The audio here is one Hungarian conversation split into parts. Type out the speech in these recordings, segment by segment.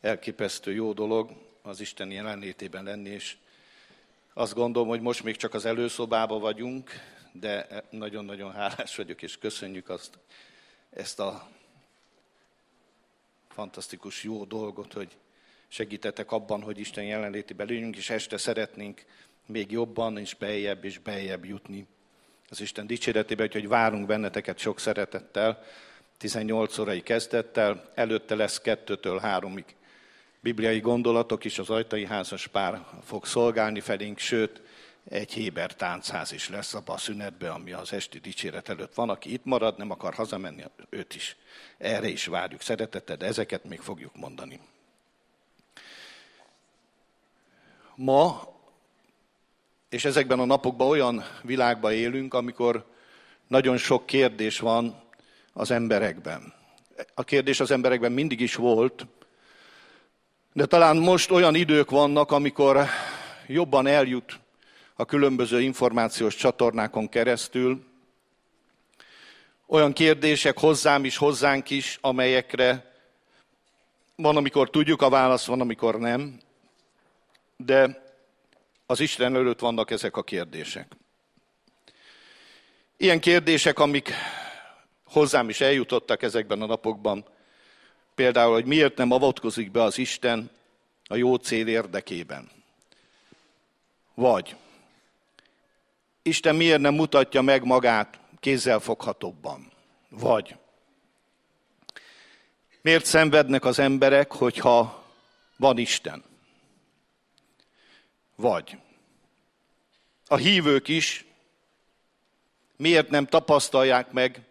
elképesztő jó dolog az Isten jelenlétében lenni, és azt gondolom, hogy most még csak az előszobába vagyunk, de nagyon-nagyon hálás vagyok, és köszönjük azt, ezt a fantasztikus jó dolgot, hogy segítetek abban, hogy Isten jelenlétében legyünk, és este szeretnénk még jobban és beljebb és beljebb jutni az Isten dicséretébe, úgyhogy várunk benneteket sok szeretettel, 18 órai kezdettel, előtte lesz kettőtől háromig bibliai gondolatok is, az ajtai házas pár fog szolgálni felénk, sőt, egy Héber táncház is lesz abban a szünetben, ami az esti dicséret előtt van. Aki itt marad, nem akar hazamenni, őt is. Erre is várjuk szeretettel, de ezeket még fogjuk mondani. Ma, és ezekben a napokban olyan világban élünk, amikor nagyon sok kérdés van az emberekben. A kérdés az emberekben mindig is volt, de talán most olyan idők vannak, amikor jobban eljut a különböző információs csatornákon keresztül, olyan kérdések hozzám is, hozzánk is, amelyekre van, amikor tudjuk a választ, van, amikor nem, de az Isten előtt vannak ezek a kérdések. Ilyen kérdések, amik hozzám is eljutottak ezekben a napokban, például, hogy miért nem avatkozik be az Isten a jó cél érdekében. Vagy Isten miért nem mutatja meg magát kézzelfoghatóbban? Vagy miért szenvednek az emberek, hogyha van Isten? Vagy a hívők is miért nem tapasztalják meg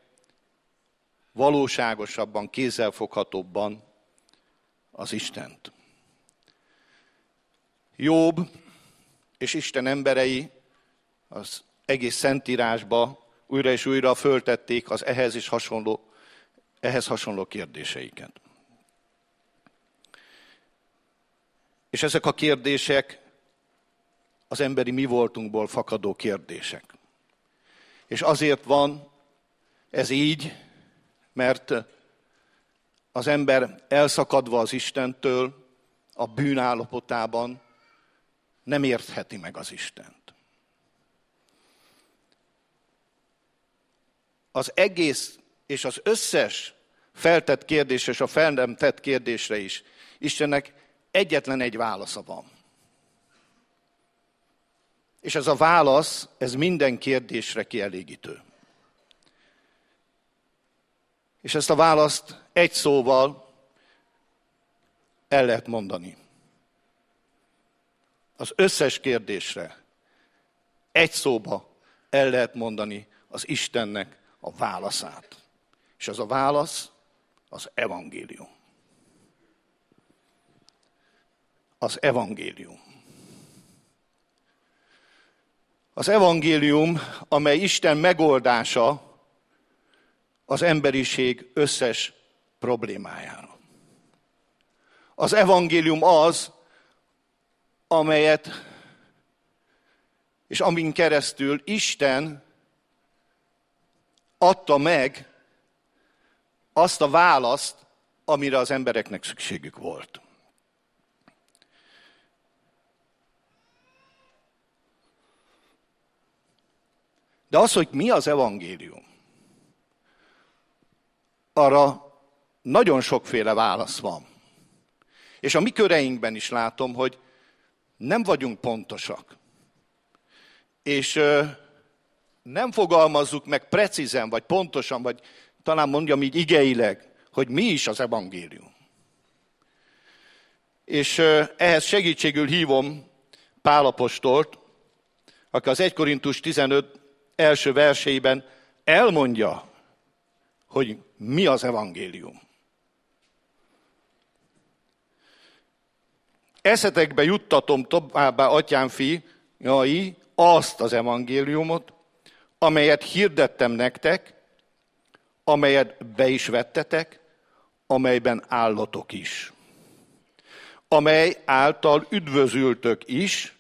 valóságosabban, kézzelfoghatóbban az Istent? Jobb és Isten emberei az egész Szentírásba újra és újra föltették az ehhez is hasonló, ehhez hasonló kérdéseiket. És ezek a kérdések az emberi mi voltunkból fakadó kérdések. És azért van ez így, mert az ember elszakadva az Istentől, a bűnállapotában nem értheti meg az Istent. Az egész és az összes feltett kérdés és a fel nem tett kérdésre is Istennek egyetlen egy válasza van. És ez a válasz, ez minden kérdésre kielégítő. És ezt a választ egy szóval el lehet mondani. Az összes kérdésre egy szóba el lehet mondani az Istennek a válaszát. És az a válasz az evangélium. Az evangélium. Az evangélium, amely Isten megoldása az emberiség összes problémájára. Az evangélium az, amelyet és amin keresztül Isten adta meg azt a választ, amire az embereknek szükségük volt. De az, hogy mi az evangélium, arra nagyon sokféle válasz van. És a mi köreinkben is látom, hogy nem vagyunk pontosak. És nem fogalmazzuk meg precízen, vagy pontosan, vagy talán mondjam így igeileg, hogy mi is az evangélium. És ehhez segítségül hívom Pálapostolt, aki az 1 Korintus 15 első verseiben elmondja, hogy mi az evangélium. Eszetekbe juttatom továbbá, atyám fiai, azt az evangéliumot, amelyet hirdettem nektek, amelyet be is vettetek, amelyben állatok is. Amely által üdvözültök is,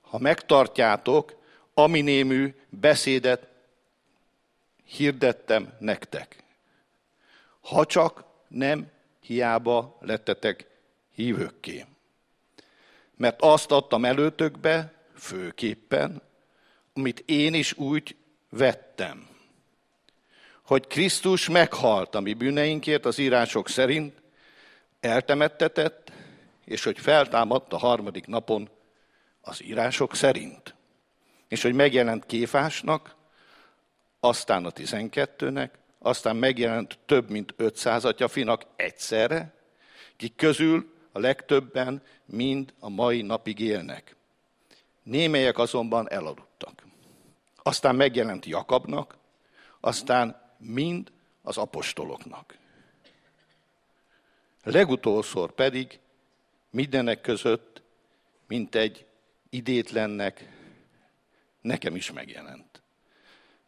ha megtartjátok, ami némű beszédet hirdettem nektek. Ha csak nem hiába lettetek hívőkké. Mert azt adtam előtökbe, főképpen, amit én is úgy vettem, hogy Krisztus meghalt a mi bűneinkért az írások szerint, eltemettetett, és hogy feltámadt a harmadik napon az írások szerint. És hogy megjelent Kéfásnak, aztán a tizenkettőnek, aztán megjelent több mint 500 atyafinak egyszerre, kik közül a legtöbben mind a mai napig élnek. Némelyek azonban elaludtak. Aztán megjelent Jakabnak, aztán mind az apostoloknak. Legutolszor pedig mindenek között, mint egy idétlennek, nekem is megjelent.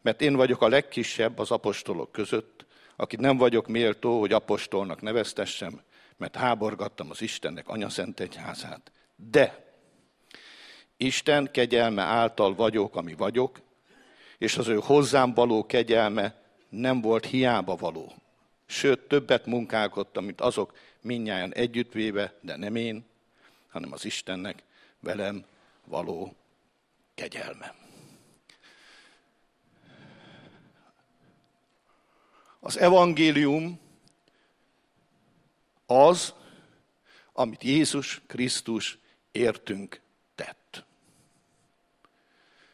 Mert én vagyok a legkisebb az apostolok között, akit nem vagyok méltó, hogy apostolnak neveztessem, mert háborgattam az Istennek anyaszent egyházát. De Isten kegyelme által vagyok, ami vagyok, és az ő hozzám való kegyelme nem volt hiába való. Sőt, többet munkálkodtam, mint azok minnyáján együttvéve, de nem én, hanem az Istennek velem való kegyelme. Az evangélium az, amit Jézus Krisztus értünk tett.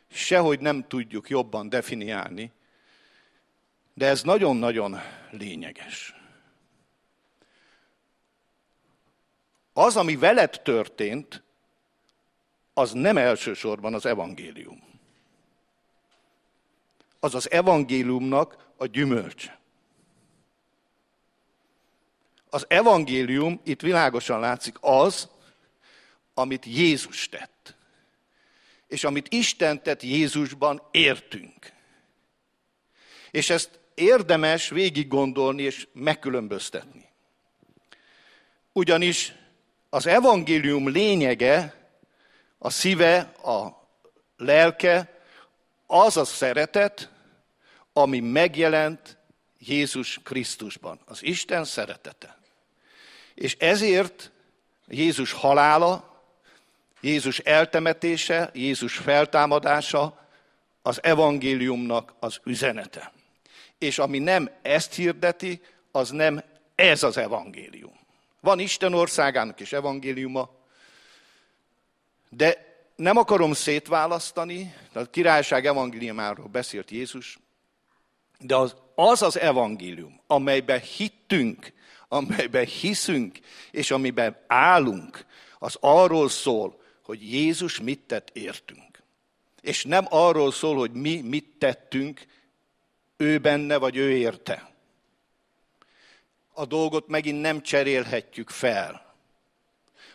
Sehogy nem tudjuk jobban definiálni, de ez nagyon-nagyon lényeges. Az, ami veled történt, az nem elsősorban az evangélium. Az az evangéliumnak a gyümölcse. Az evangélium, itt világosan látszik, az, amit Jézus tett. És amit Isten tett Jézusban, értünk. És ezt érdemes végig gondolni és megkülönböztetni. Ugyanis az evangélium lényege, a szíve, a lelke, az a szeretet, ami megjelent Jézus Krisztusban. Az Isten szeretete. És ezért Jézus halála, Jézus eltemetése, Jézus feltámadása az evangéliumnak az üzenete. És ami nem ezt hirdeti, az nem ez az evangélium. Van Isten országának is evangéliuma, de nem akarom szétválasztani, a királyság evangéliumáról beszélt Jézus, de az az, az evangélium, amelyben hittünk, amelyben hiszünk, és amiben állunk, az arról szól, hogy Jézus mit tett értünk. És nem arról szól, hogy mi mit tettünk ő benne, vagy ő érte a dolgot megint nem cserélhetjük fel.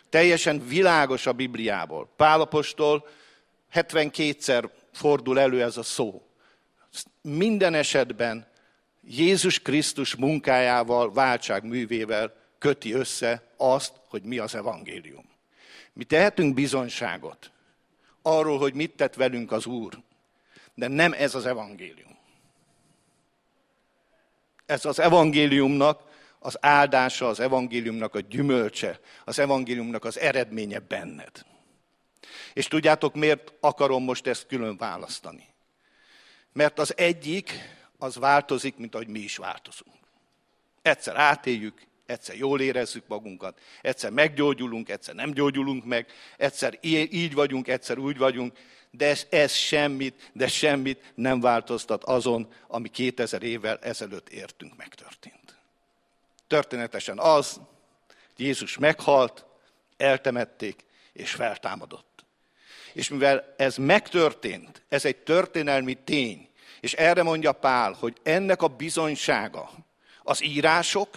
Teljesen világos a Bibliából. Pálapostól 72-szer fordul elő ez a szó. Minden esetben Jézus Krisztus munkájával, váltság művével köti össze azt, hogy mi az evangélium. Mi tehetünk bizonyságot arról, hogy mit tett velünk az Úr, de nem ez az evangélium. Ez az evangéliumnak az áldása, az evangéliumnak a gyümölcse, az evangéliumnak az eredménye benned. És tudjátok, miért akarom most ezt külön választani? Mert az egyik, az változik, mint ahogy mi is változunk. Egyszer átéljük, egyszer jól érezzük magunkat, egyszer meggyógyulunk, egyszer nem gyógyulunk meg, egyszer így vagyunk, egyszer úgy vagyunk, de ez, ez semmit, de semmit nem változtat azon, ami 2000 évvel ezelőtt értünk megtörtént. Történetesen az, hogy Jézus meghalt, eltemették és feltámadott. És mivel ez megtörtént, ez egy történelmi tény, és erre mondja Pál, hogy ennek a bizonysága az írások,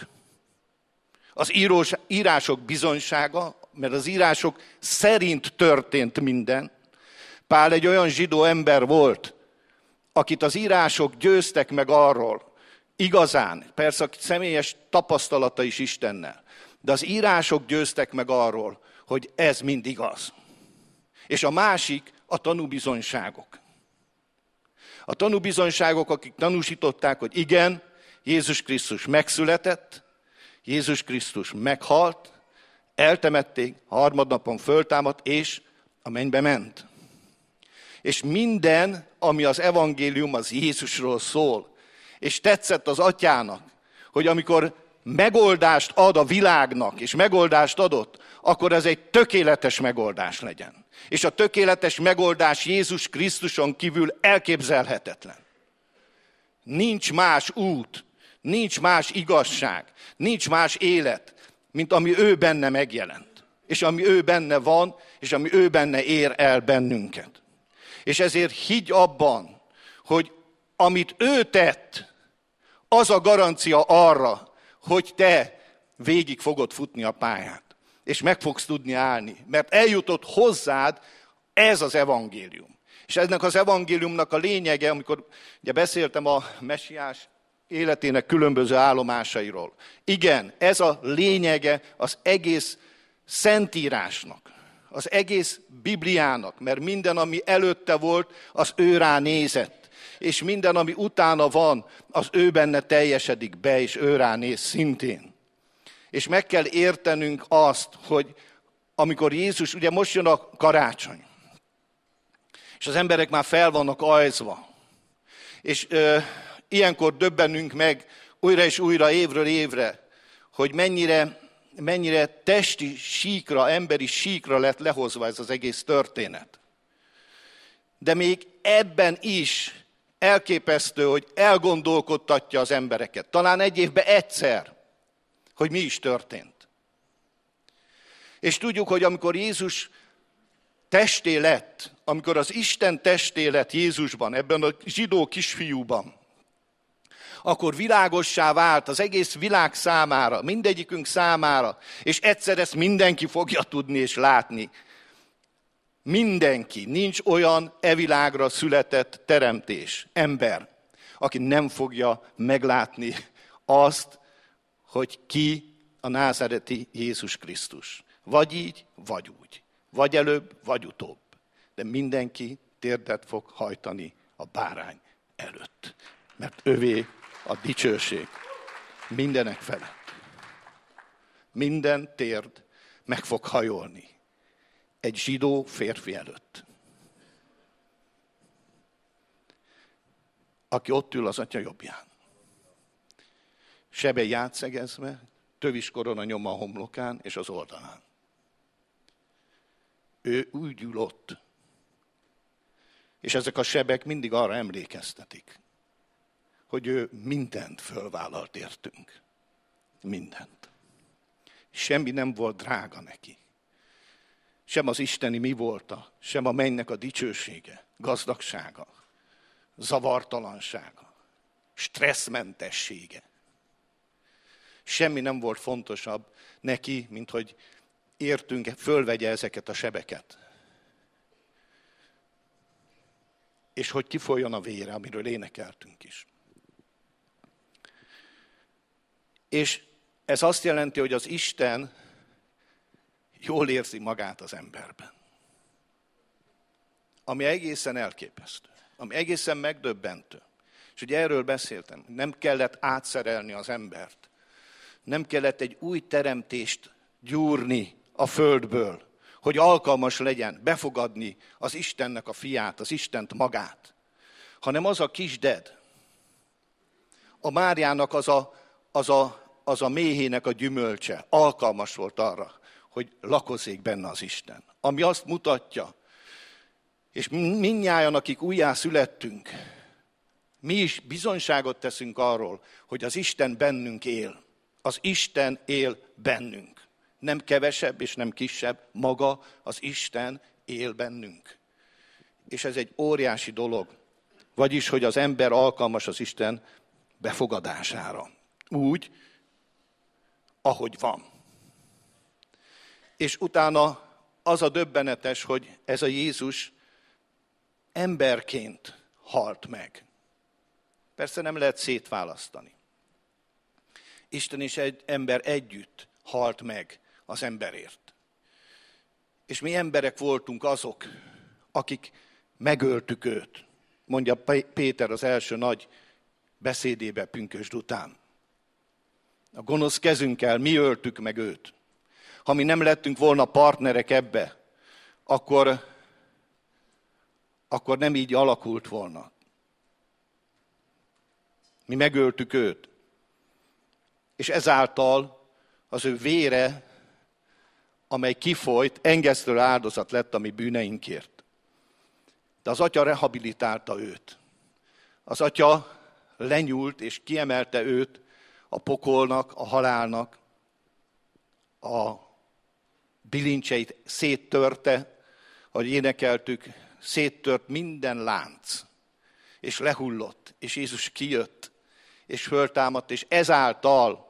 az írós, írások bizonysága, mert az írások szerint történt minden. Pál egy olyan zsidó ember volt, akit az írások győztek meg arról, igazán, persze a személyes tapasztalata is Istennel, de az írások győztek meg arról, hogy ez mind igaz. És a másik a tanúbizonyságok. A tanúbizonyságok, akik tanúsították, hogy igen, Jézus Krisztus megszületett, Jézus Krisztus meghalt, eltemették, harmadnapon föltámadt, és a mennybe ment. És minden, ami az evangélium, az Jézusról szól, és tetszett az atyának, hogy amikor megoldást ad a világnak, és megoldást adott, akkor ez egy tökéletes megoldás legyen. És a tökéletes megoldás Jézus Krisztuson kívül elképzelhetetlen. Nincs más út, nincs más igazság, nincs más élet, mint ami ő benne megjelent. És ami ő benne van, és ami ő benne ér el bennünket. És ezért higgy abban, hogy amit ő tett, az a garancia arra, hogy te végig fogod futni a pályát, és meg fogsz tudni állni, mert eljutott hozzád ez az evangélium. És ennek az evangéliumnak a lényege, amikor ugye beszéltem a messiás életének különböző állomásairól. Igen, ez a lényege az egész szentírásnak, az egész Bibliának, mert minden, ami előtte volt, az ő rá nézett. És minden, ami utána van, az ő benne teljesedik be, és ő rá néz szintén. És meg kell értenünk azt, hogy amikor Jézus, ugye most jön a karácsony, és az emberek már fel vannak ajzva, és ö, ilyenkor döbbenünk meg újra és újra, évről évre, hogy mennyire, mennyire testi síkra, emberi síkra lett lehozva ez az egész történet. De még ebben is elképesztő, hogy elgondolkodtatja az embereket. Talán egy évben egyszer, hogy mi is történt. És tudjuk, hogy amikor Jézus testé lett, amikor az Isten testé lett Jézusban, ebben a zsidó kisfiúban, akkor világossá vált az egész világ számára, mindegyikünk számára, és egyszer ezt mindenki fogja tudni és látni. Mindenki, nincs olyan evilágra született teremtés, ember, aki nem fogja meglátni azt, hogy ki a názereti Jézus Krisztus. Vagy így, vagy úgy. Vagy előbb, vagy utóbb. De mindenki térdet fog hajtani a bárány előtt. Mert övé a dicsőség mindenek felett. Minden térd meg fog hajolni egy zsidó férfi előtt. Aki ott ül az atya jobbján. Sebe játszegezve, tövis korona nyom a homlokán és az oldalán. Ő úgy ül ott. És ezek a sebek mindig arra emlékeztetik, hogy ő mindent fölvállalt értünk. Mindent. Semmi nem volt drága neki. Sem az isteni mi volta, sem a mennynek a dicsősége, gazdagsága, zavartalansága, stresszmentessége. Semmi nem volt fontosabb neki, mint hogy értünk, fölvegye ezeket a sebeket. És hogy kifoljon a vére, amiről énekeltünk is. És ez azt jelenti, hogy az Isten jól érzi magát az emberben. Ami egészen elképesztő, ami egészen megdöbbentő. És ugye erről beszéltem, nem kellett átszerelni az embert. Nem kellett egy új teremtést gyúrni a földből, hogy alkalmas legyen befogadni az Istennek a fiát, az Istent magát. Hanem az a kisded, a Máriának az a, az a, az a méhének a gyümölcse alkalmas volt arra, hogy lakozzék benne az Isten. Ami azt mutatja, és minnyáján, akik újjá születtünk, mi is bizonyságot teszünk arról, hogy az Isten bennünk él. Az Isten él bennünk. Nem kevesebb és nem kisebb, maga az Isten él bennünk. És ez egy óriási dolog. Vagyis, hogy az ember alkalmas az Isten befogadására. Úgy, ahogy van. És utána az a döbbenetes, hogy ez a Jézus emberként halt meg. Persze nem lehet szétválasztani. Isten és egy ember együtt halt meg az emberért. És mi emberek voltunk azok, akik megöltük őt, mondja Péter az első nagy beszédébe pünkösd után. A gonosz kezünkkel mi öltük meg őt. ha mi nem lettünk volna partnerek ebbe, akkor, akkor nem így alakult volna. Mi megöltük őt. És ezáltal az ő vére, amely kifolyt, engesztő áldozat lett a mi bűneinkért. De az atya rehabilitálta őt. Az atya lenyúlt és kiemelte őt a pokolnak, a halálnak, a bilincseit széttörte, ahogy énekeltük, széttört minden lánc, és lehullott, és Jézus kijött, és föltámadt, és ezáltal,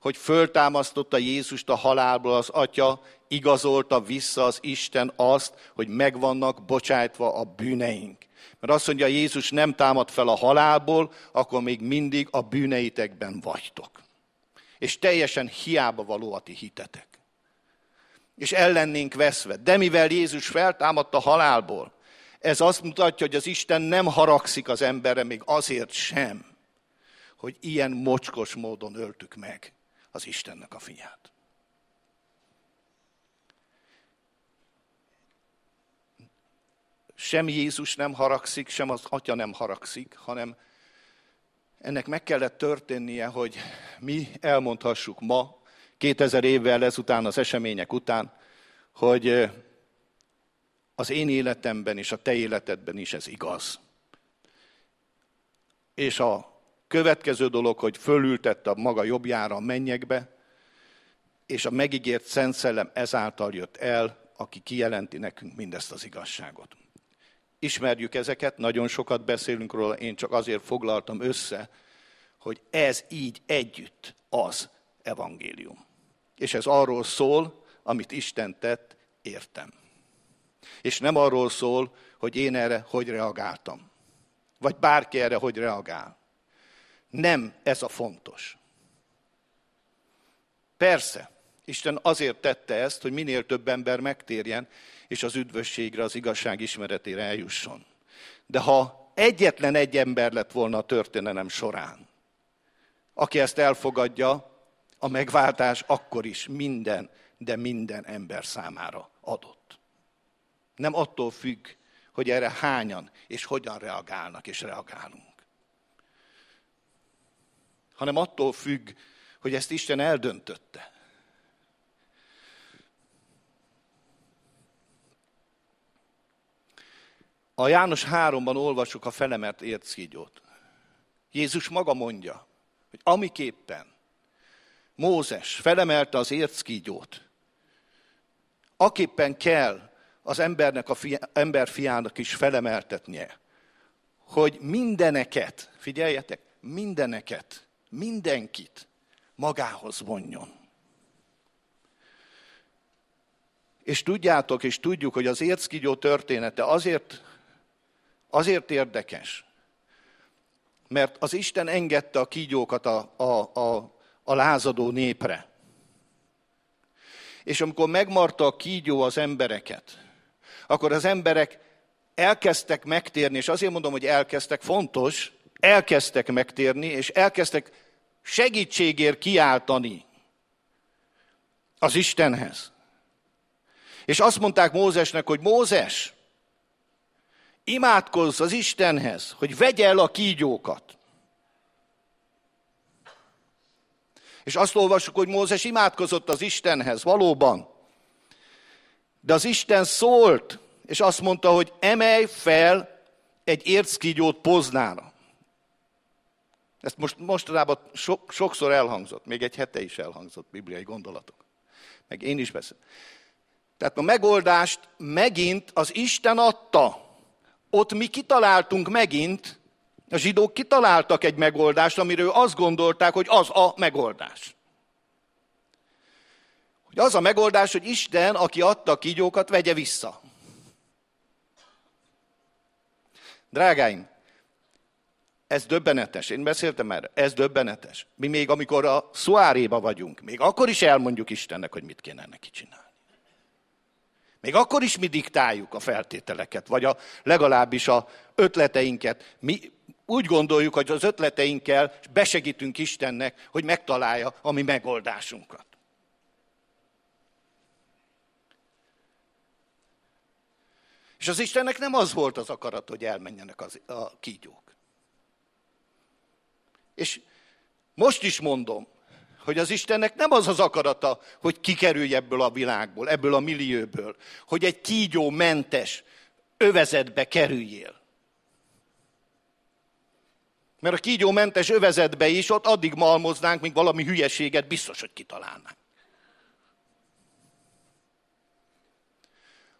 hogy föltámasztotta Jézust a halálból, az Atya igazolta vissza az Isten azt, hogy megvannak bocsájtva a bűneink. Mert azt mondja, Jézus nem támad fel a halálból, akkor még mindig a bűneitekben vagytok. És teljesen hiába való a ti hitetek. És ellennénk veszve. De mivel Jézus feltámadt a halálból, ez azt mutatja, hogy az Isten nem haragszik az emberre, még azért sem, hogy ilyen mocskos módon öltük meg az Istennek a fiát. sem Jézus nem haragszik, sem az Atya nem haragszik, hanem ennek meg kellett történnie, hogy mi elmondhassuk ma, 2000 évvel ezután, az események után, hogy az én életemben és a te életedben is ez igaz. És a következő dolog, hogy fölültette a maga jobbjára a mennyekbe, és a megígért Szent Szellem ezáltal jött el, aki kijelenti nekünk mindezt az igazságot. Ismerjük ezeket, nagyon sokat beszélünk róla, én csak azért foglaltam össze, hogy ez így együtt az evangélium. És ez arról szól, amit Isten tett, értem. És nem arról szól, hogy én erre hogy reagáltam. Vagy bárki erre hogy reagál. Nem ez a fontos. Persze, Isten azért tette ezt, hogy minél több ember megtérjen, és az üdvösségre, az igazság ismeretére eljusson. De ha egyetlen egy ember lett volna a történelem során, aki ezt elfogadja, a megváltás akkor is minden, de minden ember számára adott. Nem attól függ, hogy erre hányan és hogyan reagálnak és reagálunk. Hanem attól függ, hogy ezt Isten eldöntötte. A János 3-ban olvasjuk a felemert ércígyót. Jézus maga mondja, hogy amiképpen Mózes felemelte az érckígyót, aképpen kell az embernek, a fia, ember fiának is felemeltetnie, hogy mindeneket, figyeljetek, mindeneket, mindenkit magához vonjon. És tudjátok, és tudjuk, hogy az érckígyó története azért Azért érdekes, mert az Isten engedte a kígyókat a, a, a, a lázadó népre. És amikor megmarta a kígyó az embereket, akkor az emberek elkezdtek megtérni, és azért mondom, hogy elkezdtek, fontos, elkezdtek megtérni, és elkezdtek segítségért kiáltani az Istenhez. És azt mondták Mózesnek, hogy Mózes, imádkozz az Istenhez, hogy vegye el a kígyókat. És azt olvassuk, hogy Mózes imádkozott az Istenhez, valóban. De az Isten szólt, és azt mondta, hogy emelj fel egy érckígyót poznára. Ezt most mostanában so, sokszor elhangzott, még egy hete is elhangzott bibliai gondolatok. Meg én is beszélek. Tehát a megoldást megint az Isten adta ott mi kitaláltunk megint, a zsidók kitaláltak egy megoldást, amiről azt gondolták, hogy az a megoldás. Hogy az a megoldás, hogy Isten, aki adta a kígyókat, vegye vissza. Drágáim, ez döbbenetes. Én beszéltem már. Ez döbbenetes. Mi még amikor a szuáréba vagyunk, még akkor is elmondjuk Istennek, hogy mit kéne neki csinálni. Még akkor is mi diktáljuk a feltételeket, vagy a, legalábbis a ötleteinket. Mi úgy gondoljuk, hogy az ötleteinkkel besegítünk Istennek, hogy megtalálja a mi megoldásunkat. És az Istennek nem az volt az akarat, hogy elmenjenek az, a kígyók. És most is mondom, hogy az Istennek nem az az akarata, hogy kikerülj ebből a világból, ebből a millióból, hogy egy kígyó mentes övezetbe kerüljél. Mert a kígyó mentes övezetbe is ott addig malmoznánk, míg valami hülyeséget biztos, hogy kitalálnánk.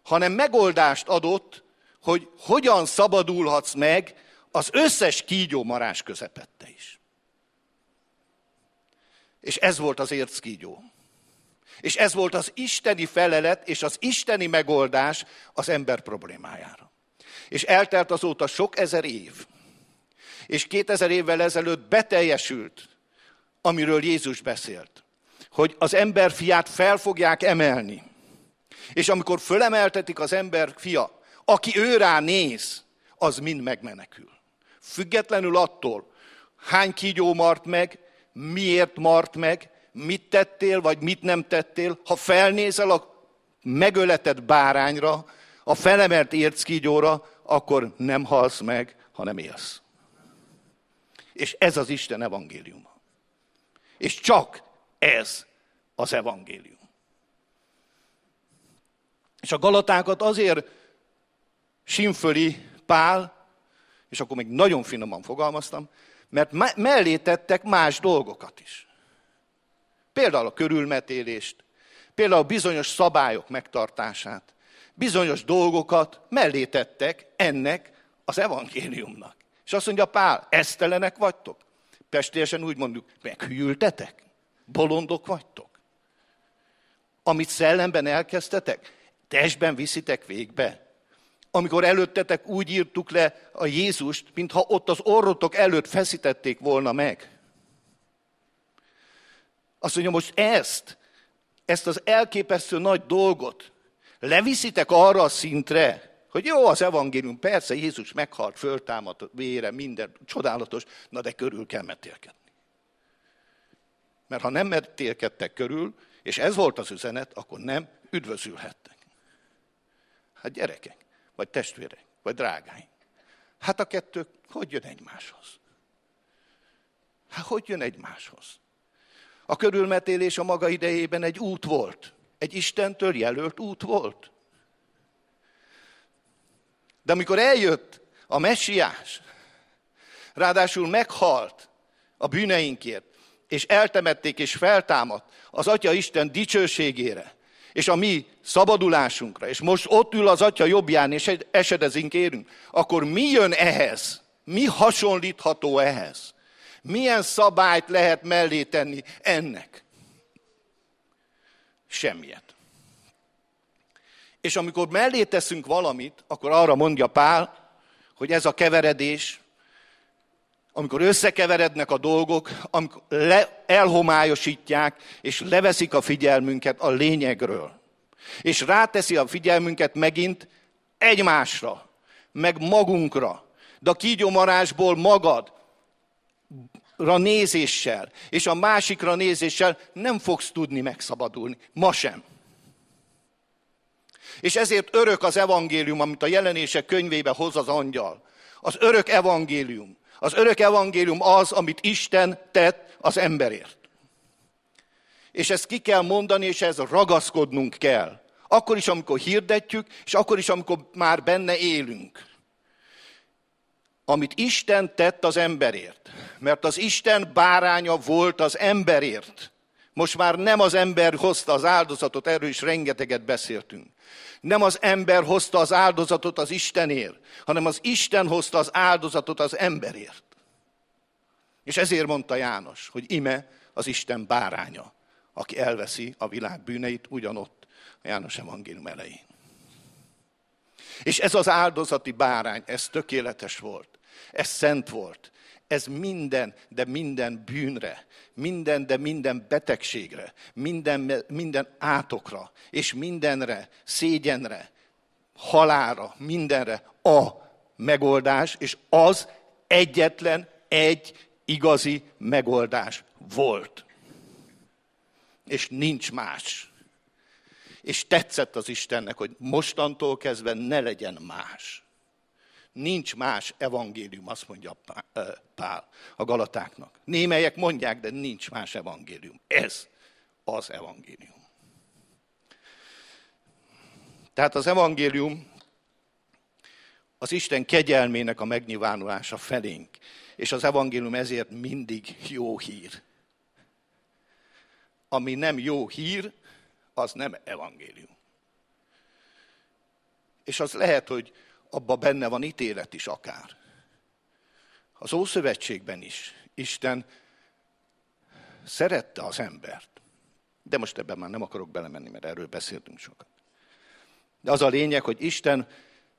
Hanem megoldást adott, hogy hogyan szabadulhatsz meg az összes kígyó marás közepette is. És ez volt az érckígyó. És ez volt az isteni felelet és az isteni megoldás az ember problémájára. És eltelt azóta sok ezer év. És kétezer évvel ezelőtt beteljesült, amiről Jézus beszélt. Hogy az ember fiát fel fogják emelni. És amikor fölemeltetik az ember fia, aki ő rá néz, az mind megmenekül. Függetlenül attól, hány kígyó mart meg, miért mart meg, mit tettél, vagy mit nem tettél, ha felnézel a megöletett bárányra, a felemelt érckígyóra, akkor nem halsz meg, hanem élsz. És ez az Isten evangéliuma. És csak ez az evangélium. És a galatákat azért simföli Pál, és akkor még nagyon finoman fogalmaztam, mert mellé tettek más dolgokat is. Például a körülmetélést, például bizonyos szabályok megtartását, bizonyos dolgokat mellé tettek ennek az evangéliumnak. És azt mondja Pál, esztelenek vagytok? Pestélyesen úgy mondjuk, meghűltetek? Bolondok vagytok? Amit szellemben elkezdtetek, testben viszitek végbe? Amikor előttetek úgy írtuk le a Jézust, mintha ott az orrotok előtt feszítették volna meg. Azt mondja, most ezt, ezt az elképesztő nagy dolgot leviszitek arra a szintre, hogy jó, az evangélium, persze, Jézus meghalt, föltámadt, vére, minden csodálatos, na de körül kell metélkedni. Mert ha nem metélkedtek körül, és ez volt az üzenet, akkor nem üdvözülhettek. Hát gyerekek, vagy testvérek, vagy drágáink. Hát a kettő hogy jön egymáshoz? Hát hogy jön egymáshoz? A körülmetélés a maga idejében egy út volt. Egy Istentől jelölt út volt. De amikor eljött a messiás, ráadásul meghalt a bűneinkért, és eltemették és feltámadt az Atya Isten dicsőségére, és a mi szabadulásunkra, és most ott ül az Atya jobbján, és esedezünk érünk, akkor mi jön ehhez? Mi hasonlítható ehhez? Milyen szabályt lehet mellé tenni ennek? Semmiet. És amikor mellé teszünk valamit, akkor arra mondja Pál, hogy ez a keveredés, amikor összekeverednek a dolgok, amikor le, elhomályosítják, és leveszik a figyelmünket a lényegről. És ráteszi a figyelmünket megint egymásra, meg magunkra. De a kígyomarásból magadra nézéssel, és a másikra nézéssel nem fogsz tudni megszabadulni. Ma sem. És ezért örök az evangélium, amit a jelenések könyvébe hoz az angyal. Az örök evangélium. Az örök evangélium az, amit Isten tett az emberért. És ezt ki kell mondani, és ez ragaszkodnunk kell. Akkor is, amikor hirdetjük, és akkor is, amikor már benne élünk. Amit Isten tett az emberért. Mert az Isten báránya volt az emberért. Most már nem az ember hozta az áldozatot, erről is rengeteget beszéltünk. Nem az ember hozta az áldozatot az Istenért, hanem az Isten hozta az áldozatot az emberért. És ezért mondta János, hogy ime az Isten báránya, aki elveszi a világ bűneit ugyanott a János evangélium elején. És ez az áldozati bárány, ez tökéletes volt, ez szent volt, ez minden, de minden bűnre, minden, de minden betegségre, minden, minden átokra, és mindenre, szégyenre, halára, mindenre a megoldás, és az egyetlen egy igazi megoldás volt. És nincs más. és tetszett az Istennek, hogy mostantól kezdve ne legyen más. Nincs más evangélium, azt mondja Pál a galatáknak. Némelyek mondják, de nincs más evangélium. Ez az evangélium. Tehát az evangélium az Isten kegyelmének a megnyilvánulása felénk. És az evangélium ezért mindig jó hír. Ami nem jó hír, az nem evangélium. És az lehet, hogy abba benne van ítélet is akár. Az Ószövetségben is Isten szerette az embert. De most ebben már nem akarok belemenni, mert erről beszéltünk sokat. De az a lényeg, hogy Isten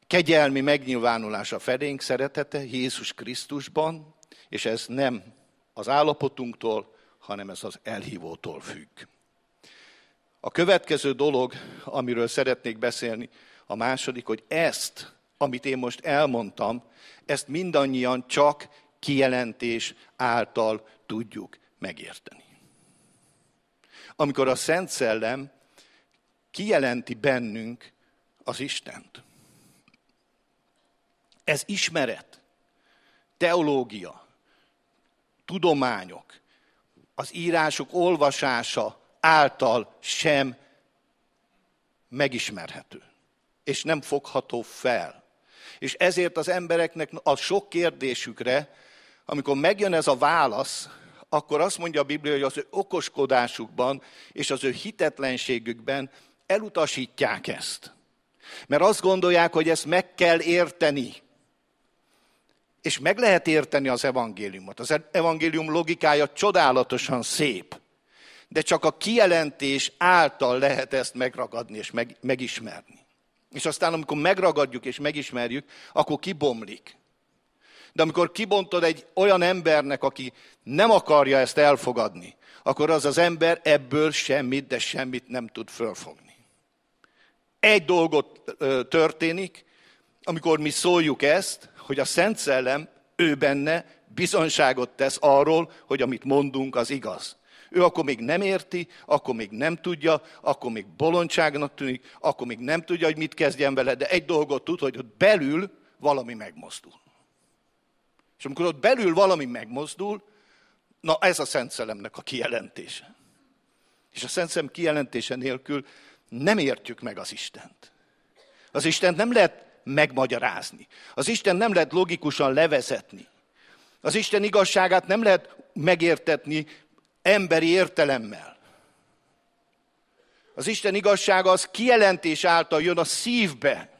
kegyelmi megnyilvánulása felénk szeretete Jézus Krisztusban, és ez nem az állapotunktól, hanem ez az elhívótól függ. A következő dolog, amiről szeretnék beszélni, a második, hogy ezt, amit én most elmondtam, ezt mindannyian csak kijelentés által tudjuk megérteni. Amikor a Szent Szellem kijelenti bennünk az Istent. Ez ismeret, teológia, tudományok, az írások olvasása által sem megismerhető, és nem fogható fel. És ezért az embereknek a sok kérdésükre, amikor megjön ez a válasz, akkor azt mondja a Biblia, hogy az ő okoskodásukban és az ő hitetlenségükben elutasítják ezt. Mert azt gondolják, hogy ezt meg kell érteni. És meg lehet érteni az evangéliumot. Az evangélium logikája csodálatosan szép. De csak a kijelentés által lehet ezt megragadni és meg, megismerni. És aztán, amikor megragadjuk és megismerjük, akkor kibomlik. De amikor kibontod egy olyan embernek, aki nem akarja ezt elfogadni, akkor az az ember ebből semmit, de semmit nem tud fölfogni. Egy dolgot történik, amikor mi szóljuk ezt, hogy a Szent Szellem, ő benne bizonyságot tesz arról, hogy amit mondunk, az igaz. Ő akkor még nem érti, akkor még nem tudja, akkor még bolondságnak tűnik, akkor még nem tudja, hogy mit kezdjen vele, de egy dolgot tud, hogy ott belül valami megmozdul. És amikor ott belül valami megmozdul, na ez a Szent Szellemnek a kijelentése. És a Szent Szellem kijelentése nélkül nem értjük meg az Istent. Az Istent nem lehet megmagyarázni. Az Isten nem lehet logikusan levezetni. Az Isten igazságát nem lehet megértetni emberi értelemmel. Az Isten igazsága az kijelentés által jön a szívbe.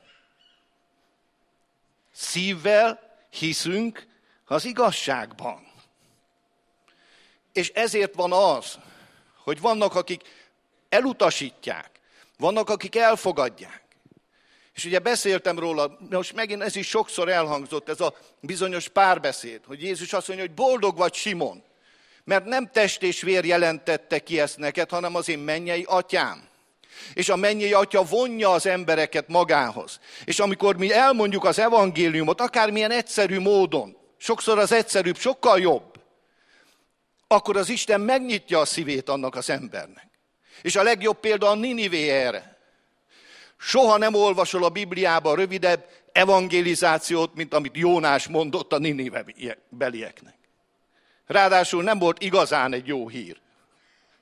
Szívvel hiszünk az igazságban. És ezért van az, hogy vannak, akik elutasítják, vannak, akik elfogadják. És ugye beszéltem róla, most megint ez is sokszor elhangzott, ez a bizonyos párbeszéd, hogy Jézus azt mondja, hogy boldog vagy Simon, mert nem test és vér jelentette ki ezt neked, hanem az én mennyei atyám. És a mennyei atya vonja az embereket magához. És amikor mi elmondjuk az evangéliumot, akármilyen egyszerű módon, sokszor az egyszerűbb sokkal jobb, akkor az Isten megnyitja a szívét annak az embernek. És a legjobb példa a Ninivé erre. Soha nem olvasol a Bibliában rövidebb evangelizációt, mint amit Jónás mondott a Ninive belieknek. Ráadásul nem volt igazán egy jó hír.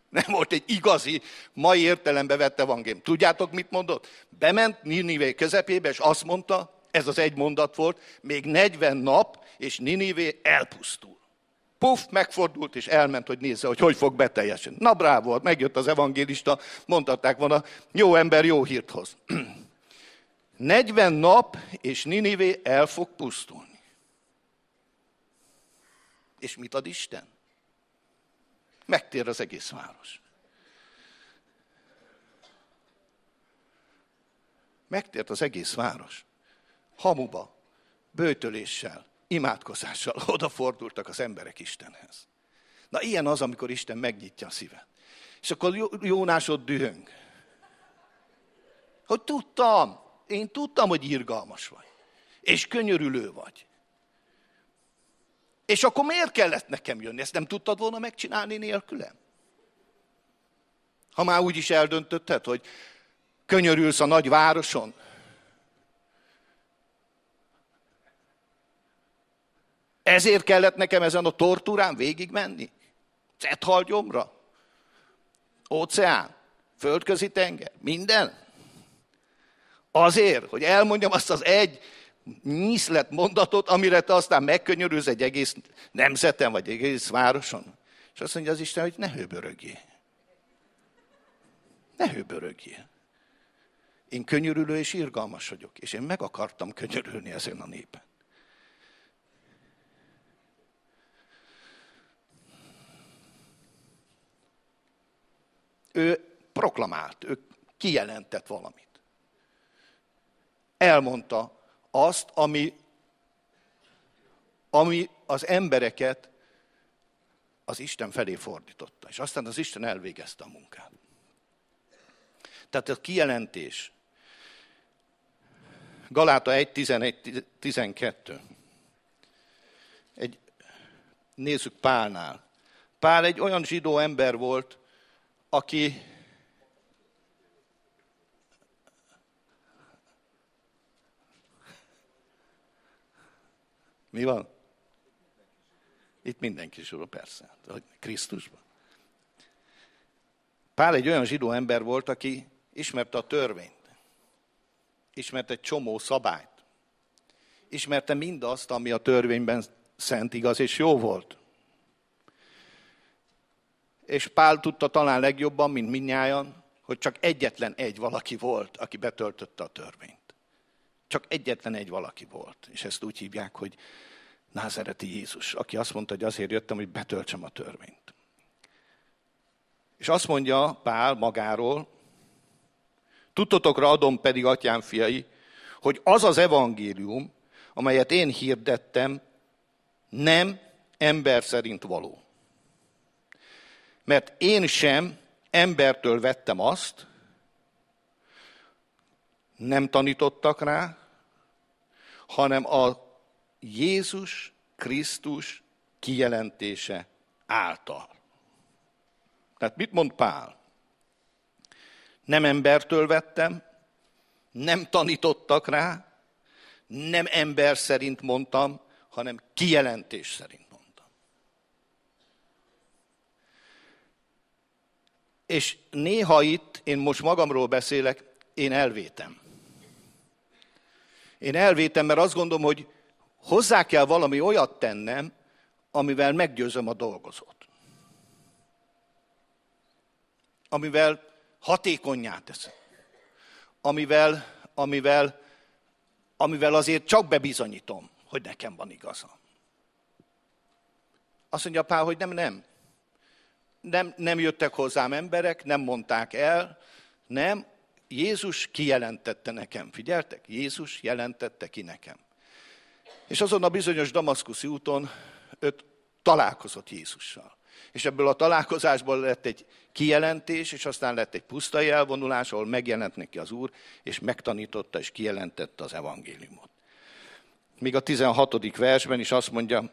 Nem volt egy igazi, mai értelembe vett evangélium. Tudjátok, mit mondott? Bement Ninivé közepébe, és azt mondta, ez az egy mondat volt, még 40 nap, és Ninivé elpusztul puff, megfordult, és elment, hogy nézze, hogy hogy fog beteljesülni. Na bravo, megjött az evangélista, mondhatták volna, jó ember jó hírt hoz. 40 nap, és Ninivé el fog pusztulni. És mit ad Isten? Megtér az egész város. Megtért az egész város. Hamuba, bőtöléssel, imádkozással odafordultak az emberek Istenhez. Na ilyen az, amikor Isten megnyitja a szívet. És akkor Jónás ott dühöng. Hogy tudtam, én tudtam, hogy irgalmas vagy. És könyörülő vagy. És akkor miért kellett nekem jönni? Ezt nem tudtad volna megcsinálni nélkülem? Ha már úgy is eldöntötted, hogy Könyörülsz a nagy városon? Ezért kellett nekem ezen a tortúrán végigmenni? Cethal Óceán? Földközi tenger? Minden? Azért, hogy elmondjam azt az egy nyiszlet mondatot, amire te aztán megkönyörülsz egy egész nemzeten, vagy egy egész városon. És azt mondja az Isten, hogy ne hőbörögjél. Ne hőbörögjél. Én könyörülő és irgalmas vagyok, és én meg akartam könyörülni ezen a népen. Ő proklamált, ő kijelentett valamit. Elmondta azt, ami, ami az embereket az Isten felé fordította. És aztán az Isten elvégezte a munkát. Tehát a kijelentés. Galáta 1, 11, 12. Egy, nézzük Pálnál. Pál egy olyan zsidó ember volt, aki Mi van? Itt mindenki zsúró, persze. Krisztusban. Pál egy olyan zsidó ember volt, aki ismerte a törvényt. Ismerte egy csomó szabályt. Ismerte mindazt, ami a törvényben szent, igaz és jó volt. És Pál tudta talán legjobban, mint minnyájan, hogy csak egyetlen egy valaki volt, aki betöltötte a törvényt. Csak egyetlen egy valaki volt. És ezt úgy hívják, hogy názereti Jézus, aki azt mondta, hogy azért jöttem, hogy betöltsem a törvényt. És azt mondja Pál magáról, tudtotokra adom pedig, atyám fiai, hogy az az evangélium, amelyet én hirdettem, nem ember szerint való. Mert én sem embertől vettem azt, nem tanítottak rá, hanem a Jézus Krisztus kijelentése által. Tehát mit mond Pál? Nem embertől vettem, nem tanítottak rá, nem ember szerint mondtam, hanem kijelentés szerint mondtam. És néha itt, én most magamról beszélek, én elvétem. Én elvétem, mert azt gondolom, hogy hozzá kell valami olyat tennem, amivel meggyőzöm a dolgozót. Amivel hatékonyá teszem. Amivel, amivel, amivel azért csak bebizonyítom, hogy nekem van igaza. Azt mondja Pál, hogy nem, nem. Nem, nem jöttek hozzám emberek, nem mondták el, nem, Jézus kijelentette nekem. Figyeltek? Jézus jelentette ki nekem. És azon a bizonyos damaszkuszi úton őt találkozott Jézussal. És ebből a találkozásból lett egy kijelentés, és aztán lett egy pusztai elvonulás, ahol megjelent neki az Úr, és megtanította és kijelentette az evangéliumot. Míg a 16. versben is azt mondja,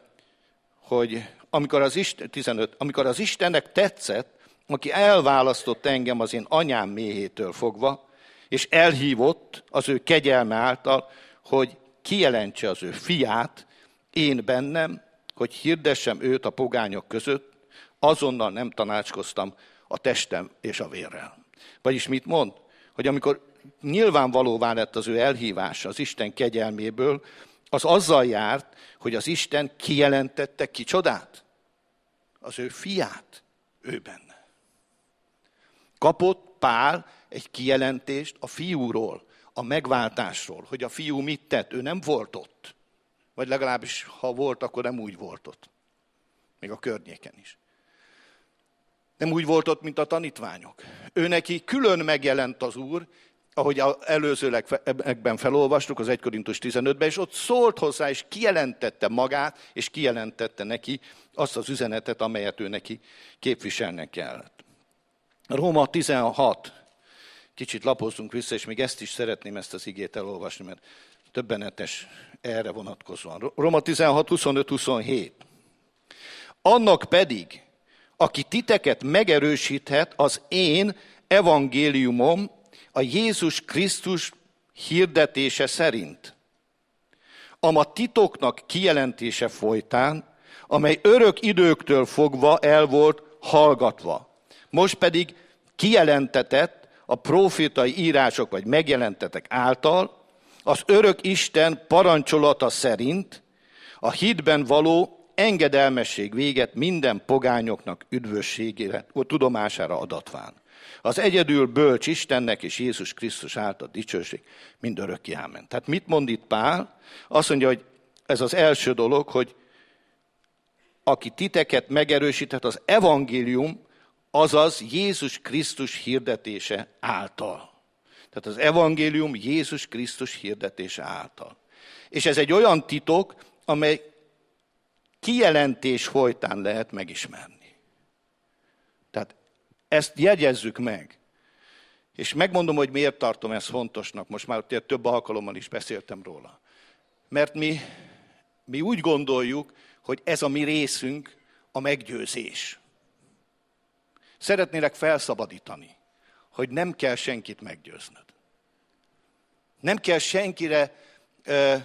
hogy amikor az Isten, 15, amikor az Istennek tetszett, aki elválasztott engem az én anyám méhétől fogva, és elhívott az ő kegyelme által, hogy kijelentse az ő fiát, én bennem, hogy hirdessem őt a pogányok között, azonnal nem tanácskoztam a testem és a vérrel. Vagyis mit mond? Hogy amikor nyilvánvalóvá lett az ő elhívása az Isten kegyelméből, az azzal járt, hogy az Isten kijelentette kicsodát? Az ő fiát ő benne. Kapott Pál egy kijelentést a fiúról, a megváltásról, hogy a fiú mit tett, ő nem volt ott. Vagy legalábbis, ha volt, akkor nem úgy volt ott. Még a környéken is. Nem úgy volt ott, mint a tanítványok. Ő neki külön megjelent az Úr, ahogy előzőlegben felolvastuk, az 1 Korintus 15-ben, és ott szólt hozzá, és kijelentette magát, és kijelentette neki azt az üzenetet, amelyet ő neki képviselnek kellett. Róma 16, kicsit lapozzunk vissza, és még ezt is szeretném ezt az igét elolvasni, mert többenetes erre vonatkozóan. Roma 16, 25, 27. Annak pedig, aki titeket megerősíthet az én evangéliumom, a Jézus Krisztus hirdetése szerint, a titoknak kijelentése folytán, amely örök időktől fogva el volt hallgatva. Most pedig kijelentetett a profétai írások vagy megjelentetek által, az örök Isten parancsolata szerint a hitben való engedelmesség véget minden pogányoknak üdvösségére, tudomására adatván. Az egyedül bölcs Istennek és Jézus Krisztus által dicsőség mind örökké ámen. Tehát mit mond itt Pál? Azt mondja, hogy ez az első dolog, hogy aki titeket megerősített az evangélium, azaz Jézus Krisztus hirdetése által. Tehát az evangélium Jézus Krisztus hirdetése által. És ez egy olyan titok, amely kijelentés folytán lehet megismerni. Tehát ezt jegyezzük meg. És megmondom, hogy miért tartom ezt fontosnak, most már több alkalommal is beszéltem róla. Mert mi, mi úgy gondoljuk, hogy ez a mi részünk a meggyőzés. Szeretnélek felszabadítani, hogy nem kell senkit meggyőznöd. Nem kell senkire ö,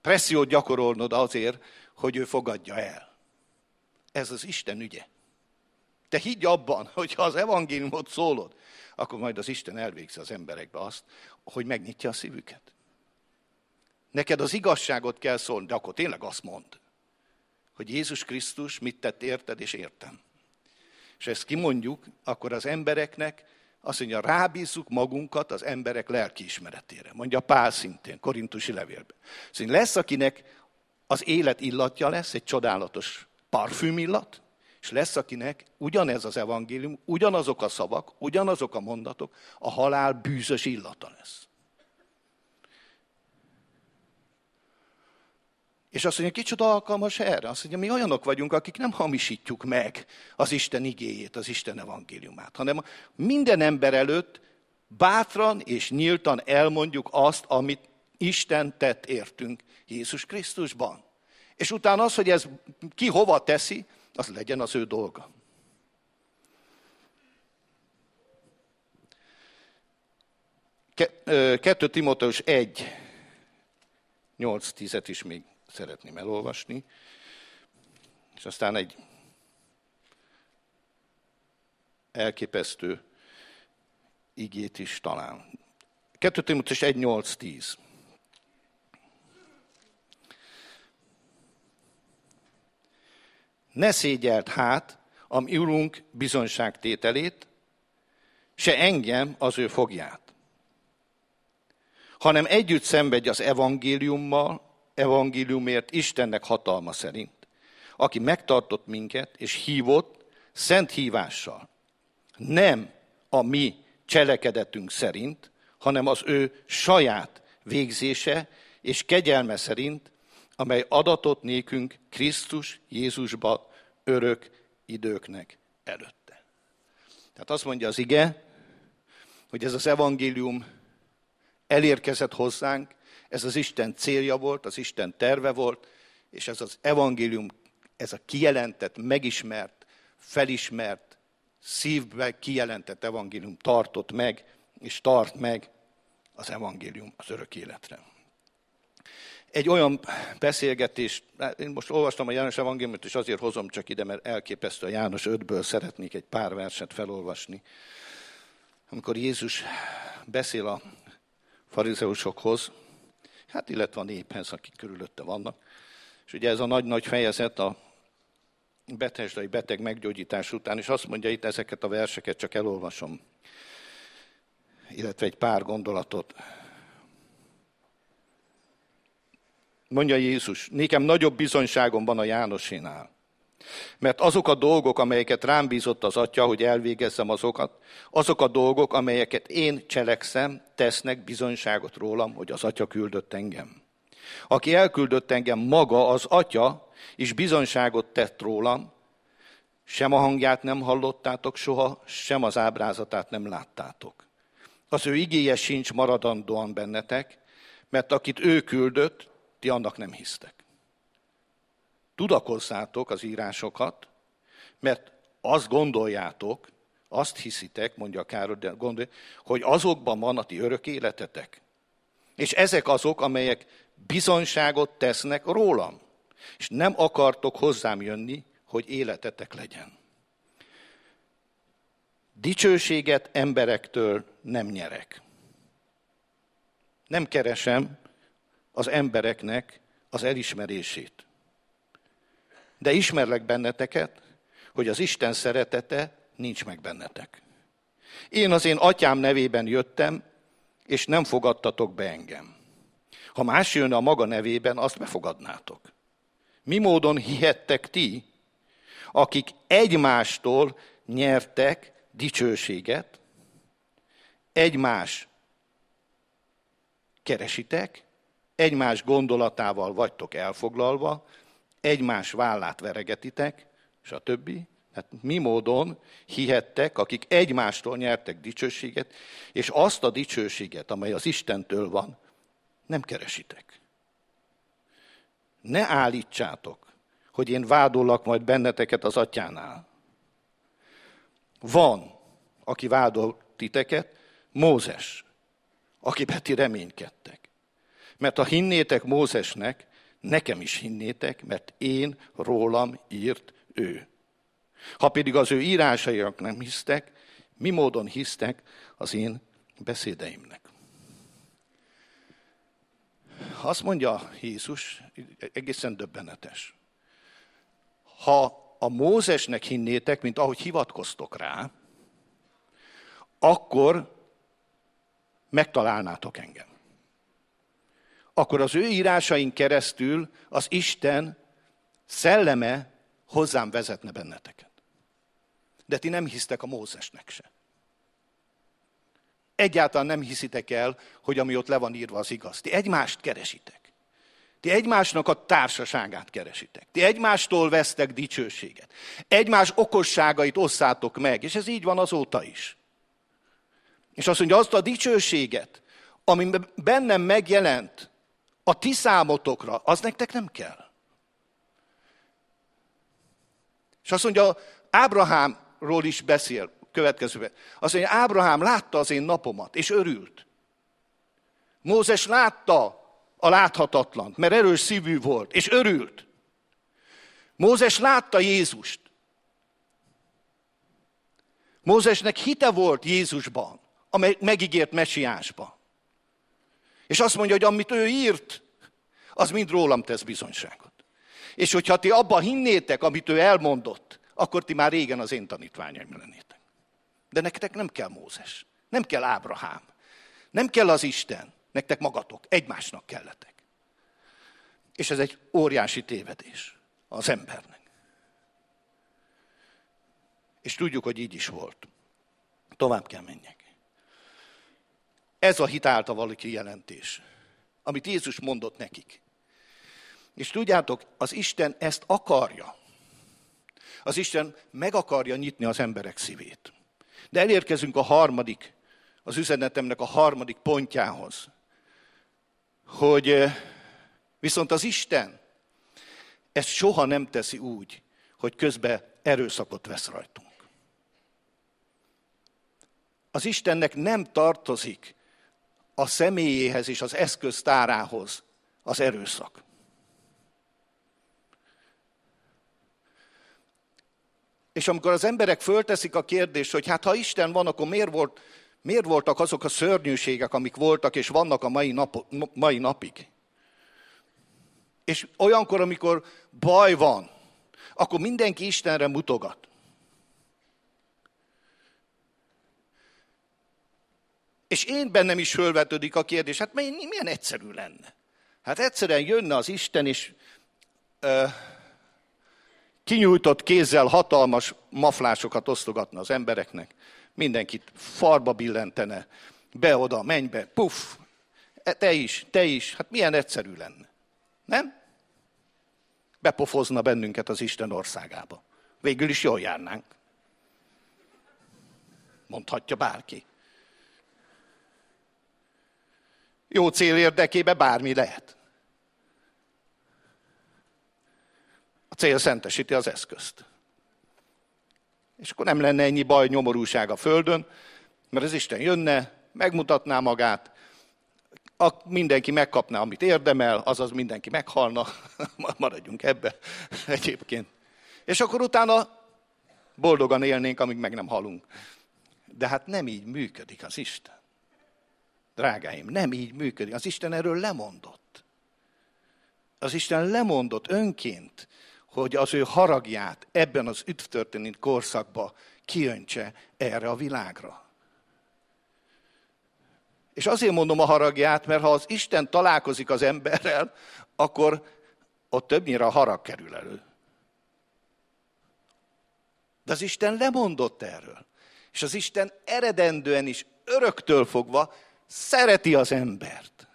pressziót gyakorolnod azért, hogy ő fogadja el. Ez az Isten ügye. Te higgy abban, hogy ha az evangéliumot szólod, akkor majd az Isten elvégzi az emberekbe azt, hogy megnyitja a szívüket. Neked az igazságot kell szólni, de akkor tényleg azt mond, hogy Jézus Krisztus mit tett érted és értem. És ezt kimondjuk, akkor az embereknek azt mondja, rábízzuk magunkat az emberek lelkiismeretére. Mondja Pál szintén, korintusi levélben. Szóval lesz, akinek az élet illatja lesz, egy csodálatos parfüm illat, és lesz, akinek ugyanez az evangélium, ugyanazok a szavak, ugyanazok a mondatok, a halál bűzös illata lesz. És azt mondja, kicsoda alkalmas erre. Azt mondja, mi olyanok vagyunk, akik nem hamisítjuk meg az Isten igéjét, az Isten evangéliumát, hanem minden ember előtt bátran és nyíltan elmondjuk azt, amit Isten tett értünk Jézus Krisztusban. És utána az, hogy ez ki hova teszi, az legyen az ő dolga. Kettő Timóteus 1, 8-10-et is még szeretném elolvasni, és aztán egy elképesztő igét is talán. 2 Timóteus 1, 8, 10. Ne szégyelt hát, ami Urunk bizonyságtételét, se engem az ő fogját, hanem együtt szenvedj az evangéliummal, evangéliumért Istennek hatalma szerint, aki megtartott minket és hívott szent hívással. Nem a mi cselekedetünk szerint, hanem az ő saját végzése és kegyelme szerint, amely adatot nékünk Krisztus Jézusba örök időknek előtte. Tehát azt mondja az ige, hogy ez az evangélium elérkezett hozzánk, ez az Isten célja volt, az Isten terve volt, és ez az evangélium, ez a kijelentett, megismert, felismert, szívbe kijelentett evangélium tartott meg, és tart meg az evangélium az örök életre. Egy olyan beszélgetés, hát én most olvastam a János evangéliumot, és azért hozom csak ide, mert elképesztő a János 5-ből szeretnék egy pár verset felolvasni. Amikor Jézus beszél a farizeusokhoz, hát illetve a néphez, akik körülötte vannak. És ugye ez a nagy-nagy fejezet a betesdai beteg meggyógyítás után, és azt mondja itt ezeket a verseket, csak elolvasom, illetve egy pár gondolatot. Mondja Jézus, nékem nagyobb bizonyságom van a Jánosénál. Mert azok a dolgok, amelyeket rám bízott az Atya, hogy elvégezzem azokat, azok a dolgok, amelyeket én cselekszem, tesznek bizonyságot rólam, hogy az Atya küldött engem. Aki elküldött engem maga, az Atya, és bizonyságot tett rólam, sem a hangját nem hallottátok soha, sem az ábrázatát nem láttátok. Az ő igéje sincs maradandóan bennetek, mert akit ő küldött, ti annak nem hisztek tudakozzátok az írásokat, mert azt gondoljátok, Azt hiszitek, mondja Károly, de gondolj, hogy azokban van a ti örök életetek. És ezek azok, amelyek bizonyságot tesznek rólam. És nem akartok hozzám jönni, hogy életetek legyen. Dicsőséget emberektől nem nyerek. Nem keresem az embereknek az elismerését. De ismerlek benneteket, hogy az Isten szeretete nincs meg bennetek. Én az én atyám nevében jöttem, és nem fogadtatok be engem. Ha más jönne a maga nevében, azt befogadnátok. Mi módon hihettek ti, akik egymástól nyertek dicsőséget, egymás keresitek, egymás gondolatával vagytok elfoglalva, egymás vállát veregetitek, stb. Hát mi módon hihettek, akik egymástól nyertek dicsőséget, és azt a dicsőséget, amely az Istentől van, nem keresitek. Ne állítsátok, hogy én vádollak majd benneteket az atyánál. Van, aki vádol titeket, Mózes, aki ti reménykedtek. Mert ha hinnétek Mózesnek, nekem is hinnétek, mert én rólam írt ő. Ha pedig az ő írásaiak nem hisztek, mi módon hisztek az én beszédeimnek. Azt mondja Jézus, egészen döbbenetes. Ha a Mózesnek hinnétek, mint ahogy hivatkoztok rá, akkor megtalálnátok engem. Akkor az ő írásaink keresztül az Isten szelleme hozzám vezetne benneteket. De ti nem hisztek a Mózesnek se. Egyáltalán nem hiszitek el, hogy ami ott le van írva az igaz. Ti egymást keresitek. Ti egymásnak a társaságát keresitek. Ti egymástól vesztek dicsőséget. Egymás okosságait osszátok meg, és ez így van azóta is. És azt mondja, azt a dicsőséget, ami bennem megjelent a ti számotokra, az nektek nem kell. És azt mondja, Ábrahámról is beszél következőben. Azt mondja, Ábrahám látta az én napomat, és örült. Mózes látta a láthatatlant, mert erős szívű volt, és örült. Mózes látta Jézust. Mózesnek hite volt Jézusban, a megígért mesiásban. És azt mondja, hogy amit ő írt, az mind rólam tesz bizonyságot. És hogyha ti abba hinnétek, amit ő elmondott, akkor ti már régen az én tanítványaim lennétek. De nektek nem kell Mózes, nem kell Ábrahám, nem kell az Isten, nektek magatok, egymásnak kelletek. És ez egy óriási tévedés az embernek. És tudjuk, hogy így is volt. Tovább kell menjek. Ez a hitálta valaki jelentés, amit Jézus mondott nekik. És tudjátok, az Isten ezt akarja. Az Isten meg akarja nyitni az emberek szívét. De elérkezünk a harmadik, az üzenetemnek a harmadik pontjához, hogy eh, viszont az Isten ezt soha nem teszi úgy, hogy közben erőszakot vesz rajtunk. Az Istennek nem tartozik a személyéhez és az eszköztárához az erőszak. És amikor az emberek fölteszik a kérdést, hogy hát ha Isten van, akkor miért, volt, miért voltak azok a szörnyűségek, amik voltak és vannak a mai, nap, mai napig? És olyankor, amikor baj van, akkor mindenki Istenre mutogat. És én bennem is fölvetődik a kérdés, hát milyen egyszerű lenne? Hát egyszerűen jönne az Isten, és ö, kinyújtott kézzel hatalmas maflásokat osztogatna az embereknek. Mindenkit farba billentene, be-oda, menj be, puff, e, te is, te is, hát milyen egyszerű lenne. Nem? Bepofozna bennünket az Isten országába. Végül is jól járnánk. Mondhatja bárki. Jó cél érdekébe bármi lehet. A cél szentesíti az eszközt. És akkor nem lenne ennyi baj, nyomorúság a Földön, mert az Isten jönne, megmutatná magát, a, mindenki megkapná, amit érdemel, azaz mindenki meghalna, maradjunk ebbe egyébként. És akkor utána boldogan élnénk, amíg meg nem halunk. De hát nem így működik az Isten. Drágáim, nem így működik. Az Isten erről lemondott. Az Isten lemondott önként, hogy az ő haragját ebben az üdvtörténeti korszakban kiöntse erre a világra. És azért mondom a haragját, mert ha az Isten találkozik az emberrel, akkor ott többnyire a harag kerül elő. De az Isten lemondott erről. És az Isten eredendően is öröktől fogva szereti az embert.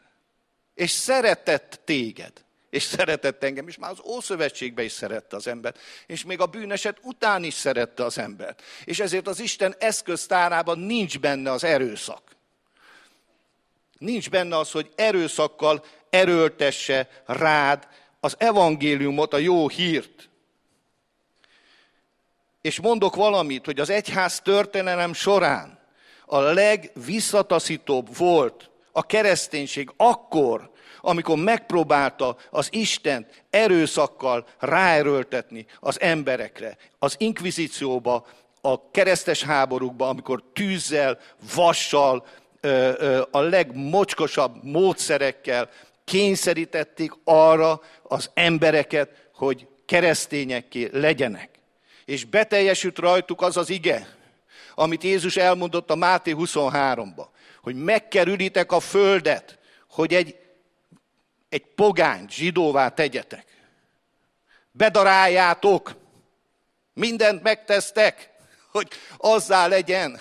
És szeretett téged. És szeretett engem, és már az Ószövetségben is szerette az embert. És még a bűneset után is szerette az embert. És ezért az Isten eszköztárában nincs benne az erőszak. Nincs benne az, hogy erőszakkal erőltesse rád az evangéliumot, a jó hírt. És mondok valamit, hogy az egyház történelem során a legvisszataszítóbb volt a kereszténység akkor, amikor megpróbálta az Istent erőszakkal ráerőltetni az emberekre. Az inkvizícióba, a keresztes háborúkba, amikor tűzzel, vassal, a legmocskosabb módszerekkel kényszerítették arra az embereket, hogy keresztényekké legyenek. És beteljesült rajtuk az az ige, amit Jézus elmondott a Máté 23-ba, hogy megkerülitek a földet, hogy egy, egy pogányt zsidóvá tegyetek. Bedaráljátok, mindent megtesztek, hogy azzá legyen,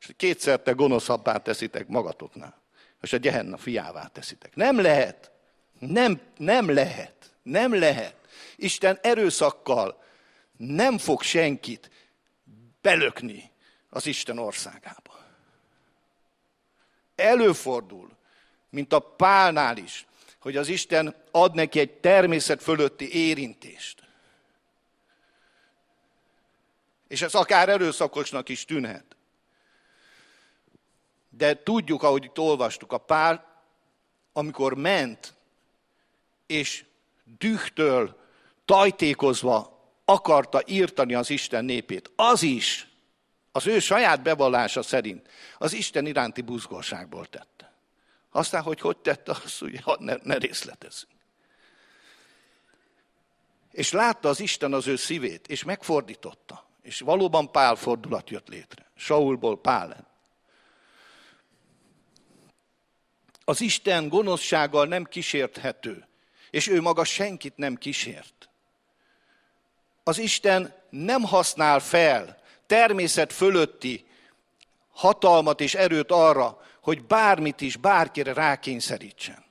és kétszer te gonoszabbá teszitek magatoknál, és a gyehenna fiává teszitek. Nem lehet. Nem, nem lehet. Nem lehet. Isten erőszakkal nem fog senkit belökni az Isten országába. Előfordul, mint a pálnál is, hogy az Isten ad neki egy természet fölötti érintést. És ez akár erőszakosnak is tűnhet. De tudjuk, ahogy itt olvastuk, a pár, amikor ment, és dühtől, tajtékozva akarta írtani az Isten népét, az is, az ő saját bevallása szerint, az Isten iránti buzgóságból tette. Aztán, hogy hogy tette, azt ugye ne, ne részletezzünk. És látta az Isten az ő szívét, és megfordította. És valóban Pál fordulat jött létre. Saulból Pál lett. Az Isten gonoszsággal nem kísérthető, és ő maga senkit nem kísért. Az Isten nem használ fel természet fölötti hatalmat és erőt arra, hogy bármit is bárkire rákényszerítsen,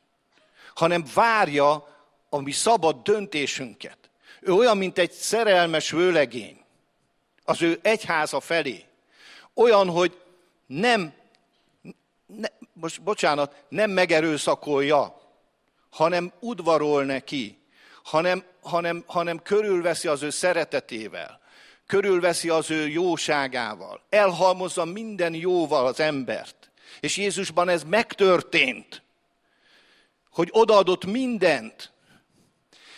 hanem várja a mi szabad döntésünket. Ő olyan, mint egy szerelmes vőlegény az ő egyháza felé. Olyan, hogy nem ne, most bocsánat, nem megerőszakolja, hanem udvarol neki, hanem, hanem, hanem körülveszi az ő szeretetével, körülveszi az ő jóságával, elhalmozza minden jóval az embert. És Jézusban ez megtörtént, hogy odaadott mindent,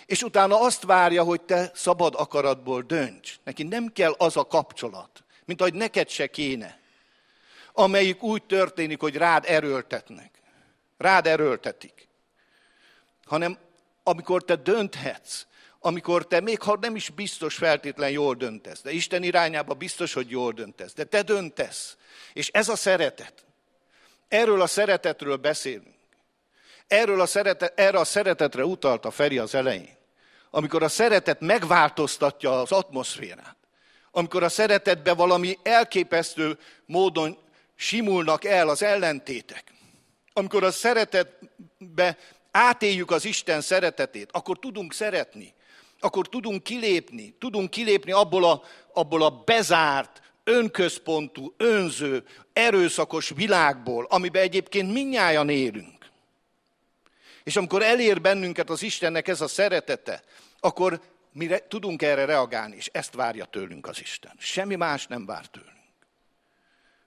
és utána azt várja, hogy te szabad akaratból dönts. Neki nem kell az a kapcsolat, mint ahogy neked se kéne amelyik úgy történik, hogy rád erőltetnek. Rád erőltetik. Hanem amikor te dönthetsz, amikor te még ha nem is biztos feltétlen jól döntesz, de Isten irányába biztos, hogy jól döntesz, de te döntesz. És ez a szeretet. Erről a szeretetről beszélünk. Erről a szeretet, erre a szeretetre utalt a Feri az elején. Amikor a szeretet megváltoztatja az atmoszférát. Amikor a szeretetbe valami elképesztő módon simulnak el az ellentétek. Amikor a szeretetbe átéljük az Isten szeretetét, akkor tudunk szeretni, akkor tudunk kilépni, tudunk kilépni abból a, abból a bezárt, önközpontú, önző, erőszakos világból, amiben egyébként minnyáján élünk. És amikor elér bennünket az Istennek ez a szeretete, akkor mire tudunk erre reagálni, és ezt várja tőlünk az Isten. Semmi más nem vár tőlünk.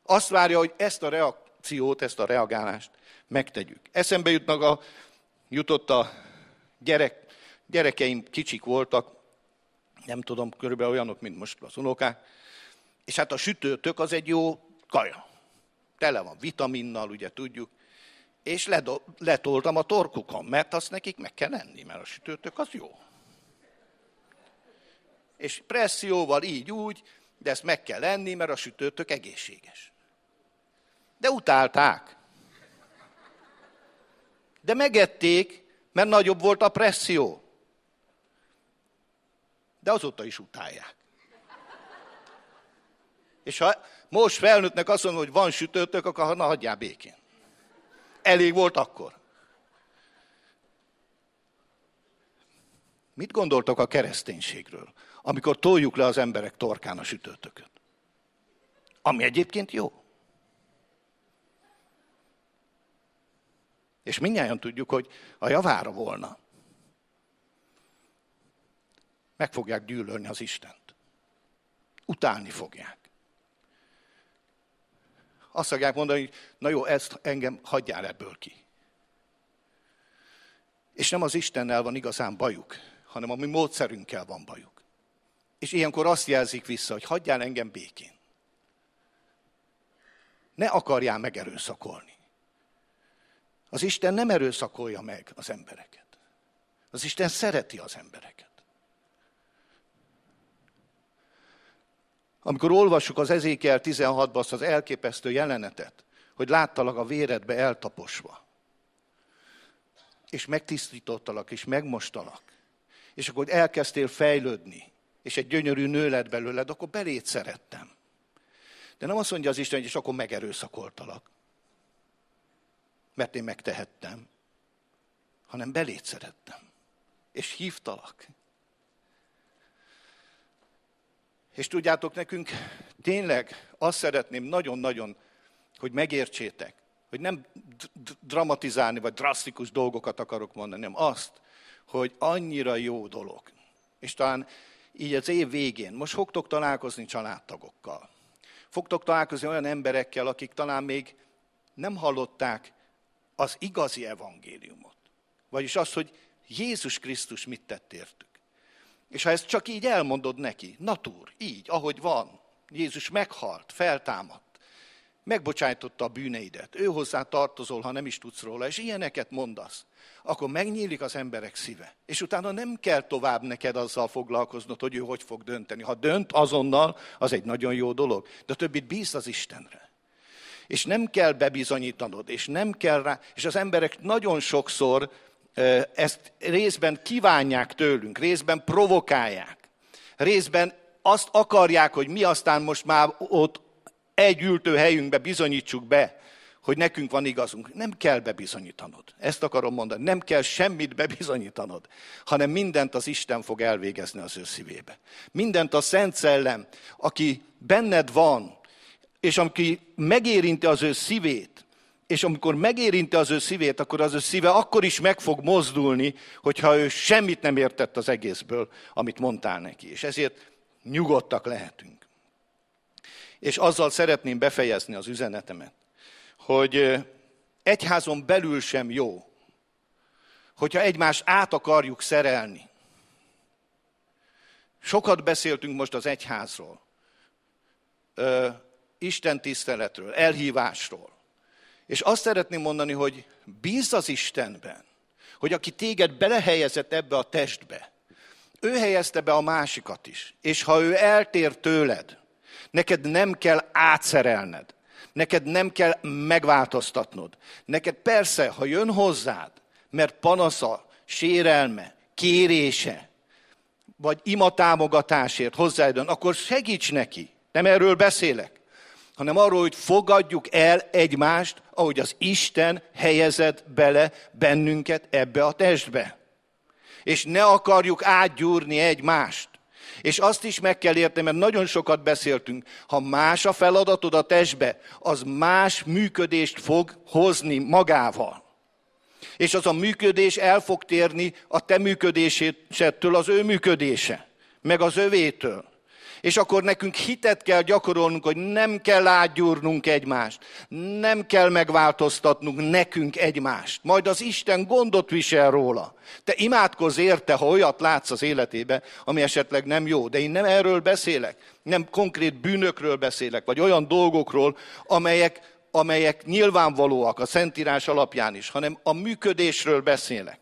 Azt várja, hogy ezt a reakciót, ezt a reagálást megtegyük. Eszembe jutnak a, jutott a gyerek, gyerekeim kicsik voltak, nem tudom, körülbelül olyanok, mint most az unokák, és hát a sütőtök az egy jó kaja. Tele van vitaminnal, ugye tudjuk, és letoltam a torkukon, mert azt nekik meg kell enni, mert a sütőtök az jó. És presszióval így úgy, de ezt meg kell enni, mert a sütőtök egészséges. De utálták. De megették, mert nagyobb volt a presszió. De azóta is utálják. És ha most felnőttnek azt mondom, hogy van sütőtök, akkor na hagyjál békén. Elég volt akkor. Mit gondoltok a kereszténységről, amikor toljuk le az emberek torkán a sütőtököt? Ami egyébként jó. És mindjárt tudjuk, hogy a javára volna. Meg fogják gyűlölni az Istent. Utálni fogják. Azt fogják mondani, hogy na jó, ezt engem hagyjál ebből ki. És nem az Istennel van igazán bajuk, hanem a mi módszerünkkel van bajuk. És ilyenkor azt jelzik vissza, hogy hagyjál engem békén. Ne akarjál megerőszakolni. Az Isten nem erőszakolja meg az embereket. Az Isten szereti az embereket. Amikor olvassuk az Ezékiel 16-ban azt az elképesztő jelenetet, hogy láttalak a véredbe eltaposva, és megtisztítottalak, és megmostalak, és akkor elkezdtél fejlődni, és egy gyönyörű nő lett belőled, akkor belét szerettem. De nem azt mondja az Isten, hogy és akkor megerőszakoltalak. Mert én megtehettem, hanem belét szerettem, és hívtalak. És tudjátok, nekünk tényleg azt szeretném nagyon-nagyon, hogy megértsétek, hogy nem dramatizálni, vagy drasztikus dolgokat akarok mondani, nem azt, hogy annyira jó dolog. És talán így az év végén, most fogtok találkozni családtagokkal. Fogtok találkozni olyan emberekkel, akik talán még nem hallották az igazi evangéliumot. Vagyis az, hogy Jézus Krisztus mit tett értük. És ha ezt csak így elmondod neki, natúr, így, ahogy van, Jézus meghalt, feltámadt, megbocsájtotta a bűneidet, ő hozzá tartozol, ha nem is tudsz róla, és ilyeneket mondasz, akkor megnyílik az emberek szíve. És utána nem kell tovább neked azzal foglalkoznod, hogy ő hogy fog dönteni. Ha dönt azonnal, az egy nagyon jó dolog. De többit bíz az Istenre és nem kell bebizonyítanod, és nem kell rá, és az emberek nagyon sokszor ezt részben kívánják tőlünk, részben provokálják, részben azt akarják, hogy mi aztán most már ott egy ültő helyünkbe bizonyítsuk be, hogy nekünk van igazunk. Nem kell bebizonyítanod. Ezt akarom mondani. Nem kell semmit bebizonyítanod, hanem mindent az Isten fog elvégezni az ő szívébe. Mindent a Szent Szellem, aki benned van, és aki megérinti az ő szívét, és amikor megérinti az ő szívét, akkor az ő szíve akkor is meg fog mozdulni, hogyha ő semmit nem értett az egészből, amit mondtál neki. És ezért nyugodtak lehetünk. És azzal szeretném befejezni az üzenetemet, hogy egyházon belül sem jó, hogyha egymást át akarjuk szerelni. Sokat beszéltünk most az egyházról Isten tiszteletről, elhívásról. És azt szeretném mondani, hogy bízz az Istenben, hogy aki téged belehelyezett ebbe a testbe, ő helyezte be a másikat is. És ha ő eltér tőled, neked nem kell átszerelned, neked nem kell megváltoztatnod. Neked persze, ha jön hozzád, mert panasza, sérelme, kérése, vagy imatámogatásért hozzájön, akkor segíts neki. Nem erről beszélek hanem arról, hogy fogadjuk el egymást, ahogy az Isten helyezett bele bennünket ebbe a testbe. És ne akarjuk átgyúrni egymást. És azt is meg kell érteni, mert nagyon sokat beszéltünk, ha más a feladatod a testbe, az más működést fog hozni magával. És az a működés el fog térni a te működésétől az ő működése, meg az övétől. És akkor nekünk hitet kell gyakorolnunk, hogy nem kell átgyúrnunk egymást, nem kell megváltoztatnunk nekünk egymást. Majd az Isten gondot visel róla. Te imádkozz érte, ha olyat látsz az életébe, ami esetleg nem jó. De én nem erről beszélek, nem konkrét bűnökről beszélek, vagy olyan dolgokról, amelyek, amelyek nyilvánvalóak a Szentírás alapján is, hanem a működésről beszélek.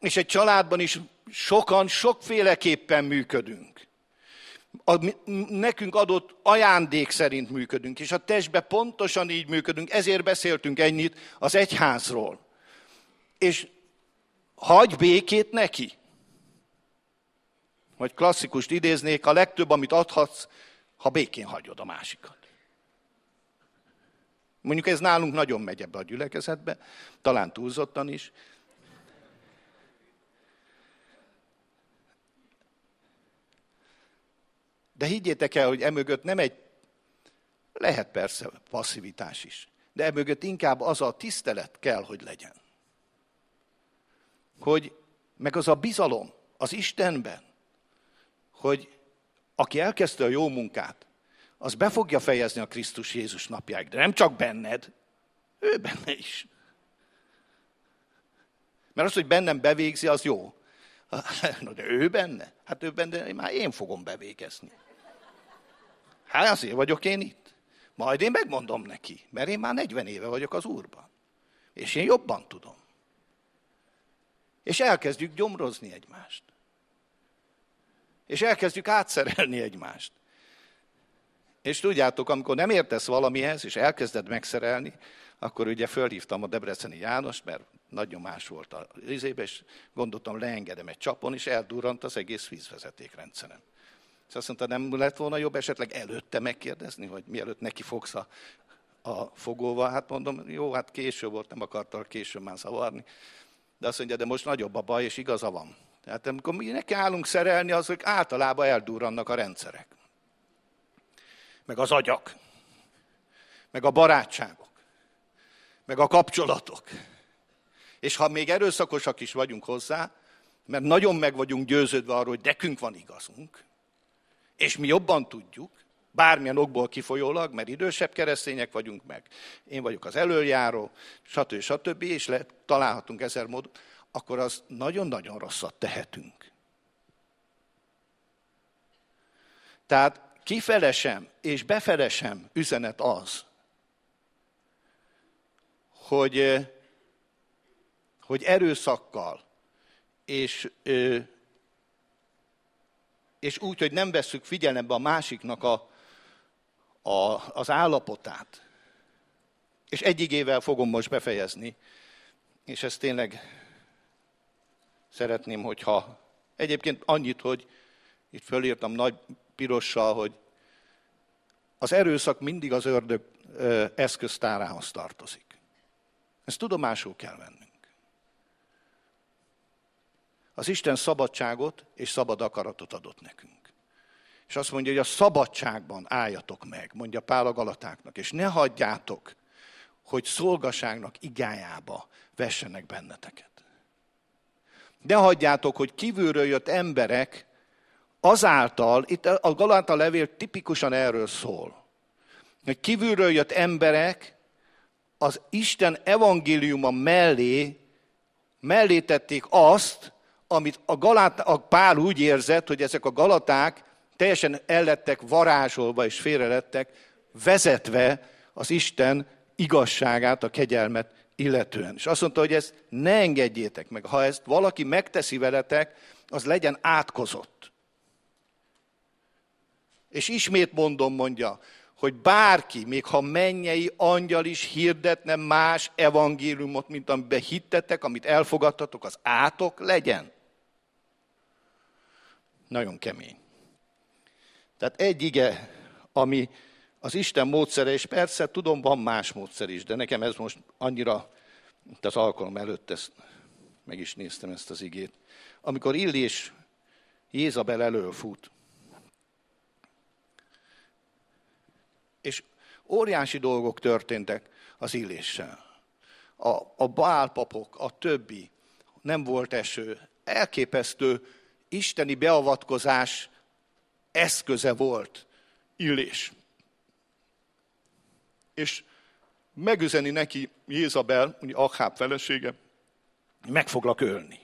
És egy családban is sokan sokféleképpen működünk a nekünk adott ajándék szerint működünk, és a testben pontosan így működünk, ezért beszéltünk ennyit az egyházról. És hagy békét neki. Vagy klasszikust idéznék, a legtöbb, amit adhatsz, ha békén hagyod a másikat. Mondjuk ez nálunk nagyon megy ebbe a gyülekezetbe, talán túlzottan is, De higgyétek el, hogy emögött nem egy, lehet persze passzivitás is, de emögött inkább az a tisztelet kell, hogy legyen. Hogy meg az a bizalom az Istenben, hogy aki elkezdte a jó munkát, az be fogja fejezni a Krisztus Jézus napjáig. De nem csak benned, ő benne is. Mert az, hogy bennem bevégzi, az jó. De ő benne? Hát ő benne, már én fogom bevégezni. Hát azért vagyok én itt. Majd én megmondom neki, mert én már 40 éve vagyok az Úrban. És én jobban tudom. És elkezdjük gyomrozni egymást. És elkezdjük átszerelni egymást. És tudjátok, amikor nem értesz valamihez, és elkezded megszerelni, akkor ugye fölhívtam a Debreceni Jánost, mert nagy nyomás volt a rizébe, és gondoltam, leengedem egy csapon, és eldurrant az egész vízvezetékrendszerem. És azt mondta, nem lett volna jobb esetleg előtte megkérdezni, hogy mielőtt neki fogsz a, a fogóval. Hát mondom, jó, hát késő volt, nem akartam később már zavarni. De azt mondja, de most nagyobb a baj, és igaza van. Tehát amikor mi neki állunk szerelni, azok általában eldurrannak a rendszerek. Meg az agyak. Meg a barátságok. Meg a kapcsolatok. És ha még erőszakosak is vagyunk hozzá, mert nagyon meg vagyunk győződve arról, hogy nekünk van igazunk, és mi jobban tudjuk, bármilyen okból kifolyólag, mert idősebb keresztények vagyunk meg, én vagyok az előjáró, stb. stb. és le, találhatunk ezer módot, akkor az nagyon-nagyon rosszat tehetünk. Tehát kifelesem és befelesem üzenet az, hogy, hogy erőszakkal és és úgy, hogy nem vesszük figyelembe a másiknak a, a, az állapotát. És egy igével fogom most befejezni, és ezt tényleg szeretném, hogyha egyébként annyit, hogy itt fölírtam nagy pirossal, hogy az erőszak mindig az ördög eszköztárához tartozik. Ezt tudomásul kell venni. Az Isten szabadságot és szabad akaratot adott nekünk. És azt mondja, hogy a szabadságban álljatok meg, mondja Pál a Galatáknak, és ne hagyjátok, hogy szolgaságnak igájába vessenek benneteket. Ne hagyjátok, hogy kívülről jött emberek azáltal, itt a Galata levél tipikusan erről szól, hogy kívülről jött emberek az Isten evangéliuma mellé, mellé tették azt, amit a, Galát, a Pál úgy érzett, hogy ezek a galaták teljesen ellettek varázsolva és félrelettek, vezetve az Isten igazságát, a kegyelmet illetően. És azt mondta, hogy ezt ne engedjétek meg. Ha ezt valaki megteszi veletek, az legyen átkozott. És ismét mondom, mondja, hogy bárki, még ha mennyei angyal is hirdetne más evangéliumot, mint amiben hittetek, amit elfogadtatok, az átok legyen. Nagyon kemény. Tehát egy ige, ami az Isten módszere, és persze tudom, van más módszer is, de nekem ez most annyira, az alkalom előtt ezt, meg is néztem ezt az igét. Amikor Illés Jézabel elől fut, és óriási dolgok történtek az Illéssel. a, a bálpapok, a többi, nem volt eső. Elképesztő isteni beavatkozás eszköze volt Illés. És megüzeni neki Jézabel, ugye Akháb felesége, meg foglak ölni.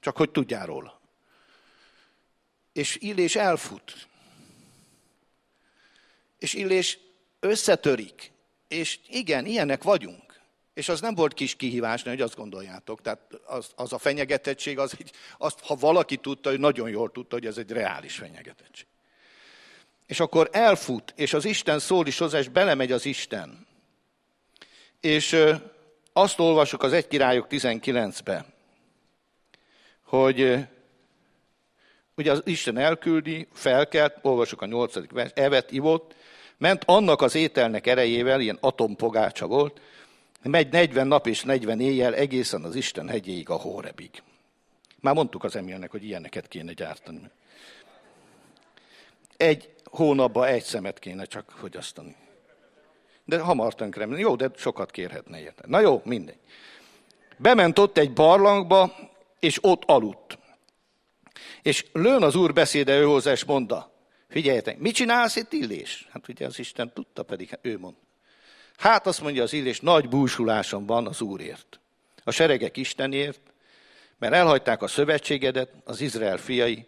Csak hogy tudjál róla. És Illés elfut. És Illés összetörik. És igen, ilyenek vagyunk. És az nem volt kis kihívás, hogy azt gondoljátok. Tehát az, az a fenyegetettség, az, azt, ha valaki tudta, hogy nagyon jól tudta, hogy ez egy reális fenyegetettség. És akkor elfut, és az Isten szól is hozzá, és belemegy az Isten. És azt olvasok az egy királyok 19-be, hogy ugye az Isten elküldi, felkelt, olvasok a 8. vers, evet, ivott, ment annak az ételnek erejével, ilyen atompogácsa volt, megy 40 nap és 40 éjjel egészen az Isten hegyéig, a Hórebig. Már mondtuk az Emilnek, hogy ilyeneket kéne gyártani. Egy hónapban egy szemet kéne csak fogyasztani. De hamar tönkre. Jó, de sokat kérhetne érte. Na jó, mindegy. Bement ott egy barlangba, és ott aludt. És lőn az úr beszéde ő hozzá, és mondta, figyeljetek, mit csinálsz itt illés? Hát ugye az Isten tudta, pedig ő mond. Hát azt mondja az illés, nagy búsulásom van az úrért. A seregek Istenért, mert elhagyták a szövetségedet, az Izrael fiai,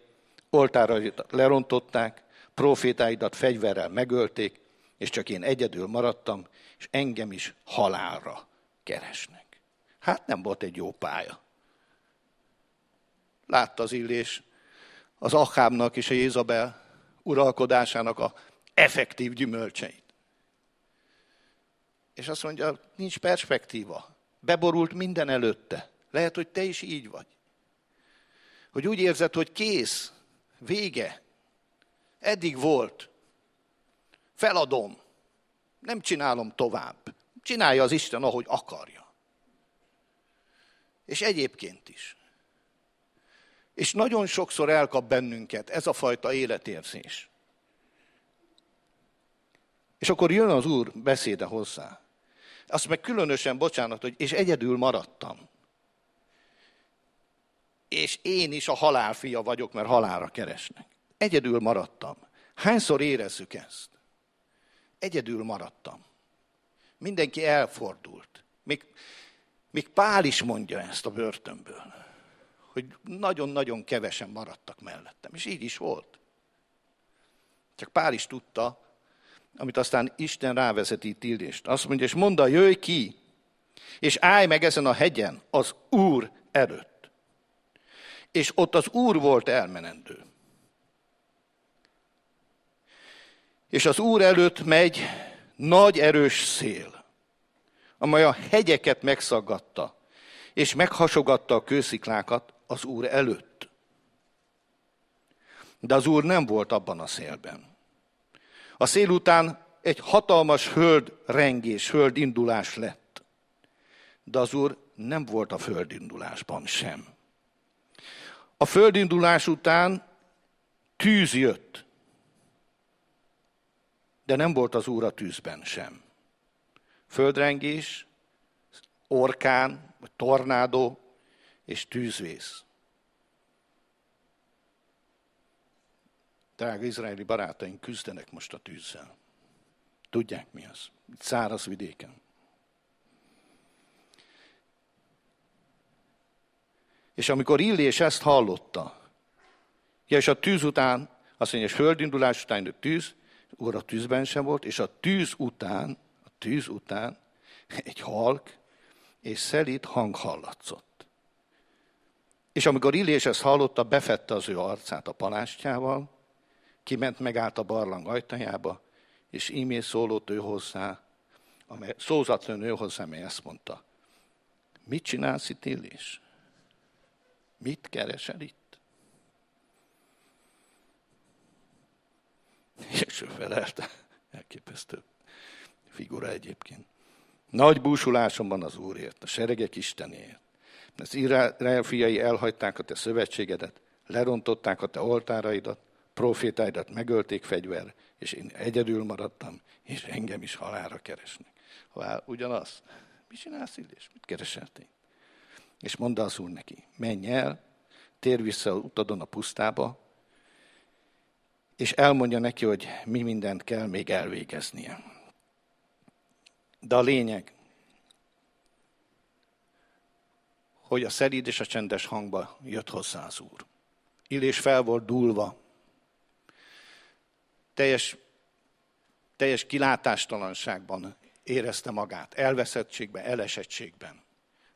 oltára lerontották, profétáidat fegyverrel megölték, és csak én egyedül maradtam, és engem is halálra keresnek. Hát nem volt egy jó pálya. Látta az illés az Achábnak és a Jézabel uralkodásának a effektív gyümölcseit. És azt mondja, nincs perspektíva. Beborult minden előtte. Lehet, hogy te is így vagy. Hogy úgy érzed, hogy kész, vége, eddig volt, feladom, nem csinálom tovább. Csinálja az Isten, ahogy akarja. És egyébként is. És nagyon sokszor elkap bennünket ez a fajta életérzés. És akkor jön az Úr beszéde hozzá. Azt meg különösen, bocsánat, hogy és egyedül maradtam. És én is a halál fia vagyok, mert halálra keresnek. Egyedül maradtam. Hányszor érezzük ezt? Egyedül maradtam. Mindenki elfordult. Még, még Pál is mondja ezt a börtönből, hogy nagyon-nagyon kevesen maradtak mellettem. És így is volt. Csak Pál is tudta, amit aztán Isten rávezeti Tildést. Azt mondja, és mondta, jöjj ki, és állj meg ezen a hegyen az Úr előtt. És ott az Úr volt elmenendő. És az Úr előtt megy nagy erős szél, amely a hegyeket megszaggatta, és meghasogatta a kősziklákat az Úr előtt. De az Úr nem volt abban a szélben. A szél után egy hatalmas földrengés, földindulás lett. De az Úr nem volt a földindulásban sem. A földindulás után tűz jött, de nem volt az Úr a tűzben sem. Földrengés, orkán, tornádó és tűzvész. Drága izraeli barátaink küzdenek most a tűzzel. Tudják mi az? Száraz vidéken. És amikor Illés ezt hallotta, ja, és a tűz után, azt mondja, és földindulás után jött tűz, úr a tűzben sem volt, és a tűz után, a tűz után egy halk és szelít hang hallatszott. És amikor Illés ezt hallotta, befette az ő arcát a palástjával, kiment, megállt a barlang ajtajába, és ímé szólott ő hozzá, amely, szózatlan ő hozzá, amely ezt mondta. Mit csinálsz itt, Illés? Mit keresel itt? És ő felelte, elképesztő figura egyébként. Nagy búsulásomban az Úrért, a seregek Istenért. Az Izrael fiai elhagyták a te szövetségedet, lerontották a te oltáraidat, profétáidat megölték fegyver, és én egyedül maradtam, és engem is halára keresnek. Vál, ugyanaz. Mit csinálsz, Illés? Mit keresel te? És mondta az úr neki, menj el, tér vissza utadon a pusztába, és elmondja neki, hogy mi mindent kell még elvégeznie. De a lényeg, hogy a szerid és a csendes hangba jött hozzá az Úr. Illés fel volt dúlva, teljes, teljes kilátástalanságban érezte magát, elveszettségben, elesettségben.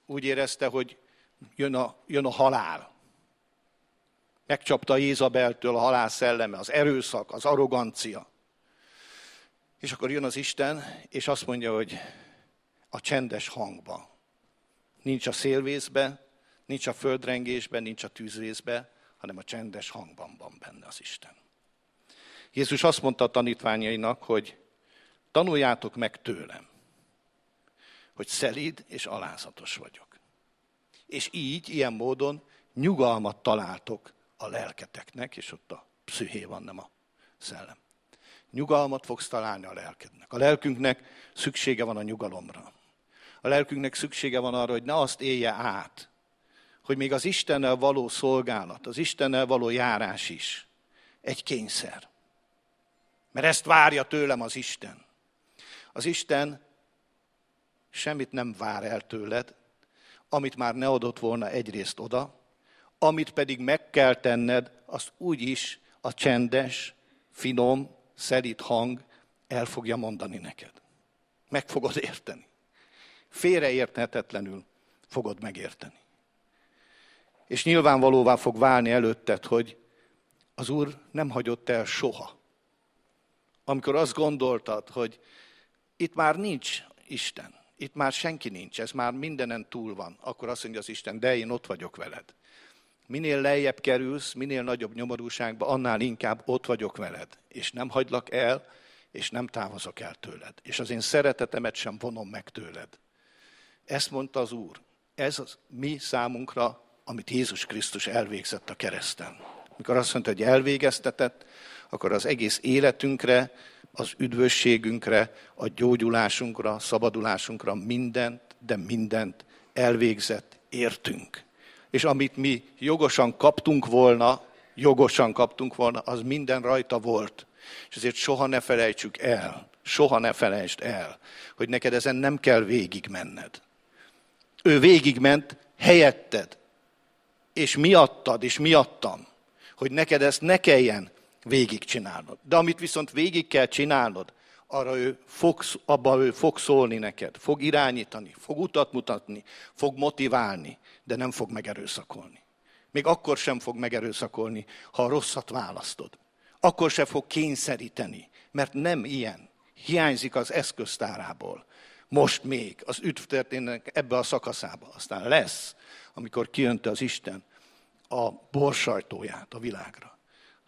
Úgy érezte, hogy jön a, jön a halál. Megcsapta Jézabeltől a halál szelleme, az erőszak, az arrogancia. És akkor jön az Isten, és azt mondja, hogy a csendes hangba. Nincs a szélvészbe, nincs a földrengésben, nincs a tűzvészbe, hanem a csendes hangban van benne az Isten. Jézus azt mondta a tanítványainak, hogy tanuljátok meg tőlem, hogy szelíd és alázatos vagyok. És így, ilyen módon nyugalmat találtok a lelketeknek, és ott a psziché van, nem a szellem. Nyugalmat fogsz találni a lelkednek. A lelkünknek szüksége van a nyugalomra. A lelkünknek szüksége van arra, hogy ne azt élje át, hogy még az Istennel való szolgálat, az Istennel való járás is egy kényszer. Mert ezt várja tőlem az Isten. Az Isten semmit nem vár el tőled, amit már ne adott volna egyrészt oda, amit pedig meg kell tenned, azt úgy is a csendes, finom, szelít hang el fogja mondani neked. Meg fogod érteni. Félreérthetetlenül fogod megérteni. És nyilvánvalóvá fog válni előtted, hogy az Úr nem hagyott el soha. Amikor azt gondoltad, hogy itt már nincs Isten, itt már senki nincs, ez már mindenen túl van, akkor azt mondja az Isten, de én ott vagyok veled. Minél lejjebb kerülsz, minél nagyobb nyomorúságba, annál inkább ott vagyok veled, és nem hagylak el, és nem távozok el tőled. És az én szeretetemet sem vonom meg tőled. Ezt mondta az Úr. Ez az mi számunkra, amit Jézus Krisztus elvégzett a kereszten. Mikor azt mondta, hogy elvégeztetett, akkor az egész életünkre, az üdvösségünkre, a gyógyulásunkra, szabadulásunkra mindent, de mindent elvégzett, értünk. És amit mi jogosan kaptunk volna, jogosan kaptunk volna, az minden rajta volt. És ezért soha ne felejtsük el, soha ne felejtsd el, hogy neked ezen nem kell végigmenned. Ő végigment helyetted, és miattad, és miattam, hogy neked ezt ne kelljen végigcsinálnod. De amit viszont végig kell csinálnod, arra ő fog, abba ő fog szólni neked, fog irányítani, fog utat mutatni, fog motiválni, de nem fog megerőszakolni. Még akkor sem fog megerőszakolni, ha a rosszat választod. Akkor sem fog kényszeríteni, mert nem ilyen. Hiányzik az eszköztárából. Most még az üdvtörténetnek ebbe a szakaszába. Aztán lesz, amikor kijönte az Isten a borsajtóját a világra.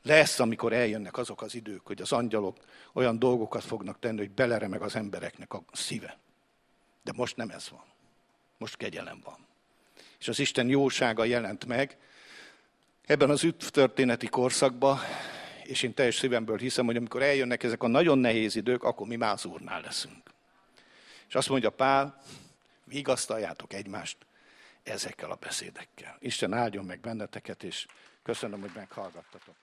Lesz, amikor eljönnek azok az idők, hogy az angyalok olyan dolgokat fognak tenni, hogy beleremeg az embereknek a szíve. De most nem ez van. Most kegyelem van. És az Isten jósága jelent meg ebben az történeti korszakban, és én teljes szívemből hiszem, hogy amikor eljönnek ezek a nagyon nehéz idők, akkor mi más úrnál leszünk. És azt mondja Pál, vigasztaljátok egymást ezekkel a beszédekkel. Isten áldjon meg benneteket, és köszönöm, hogy meghallgattatok.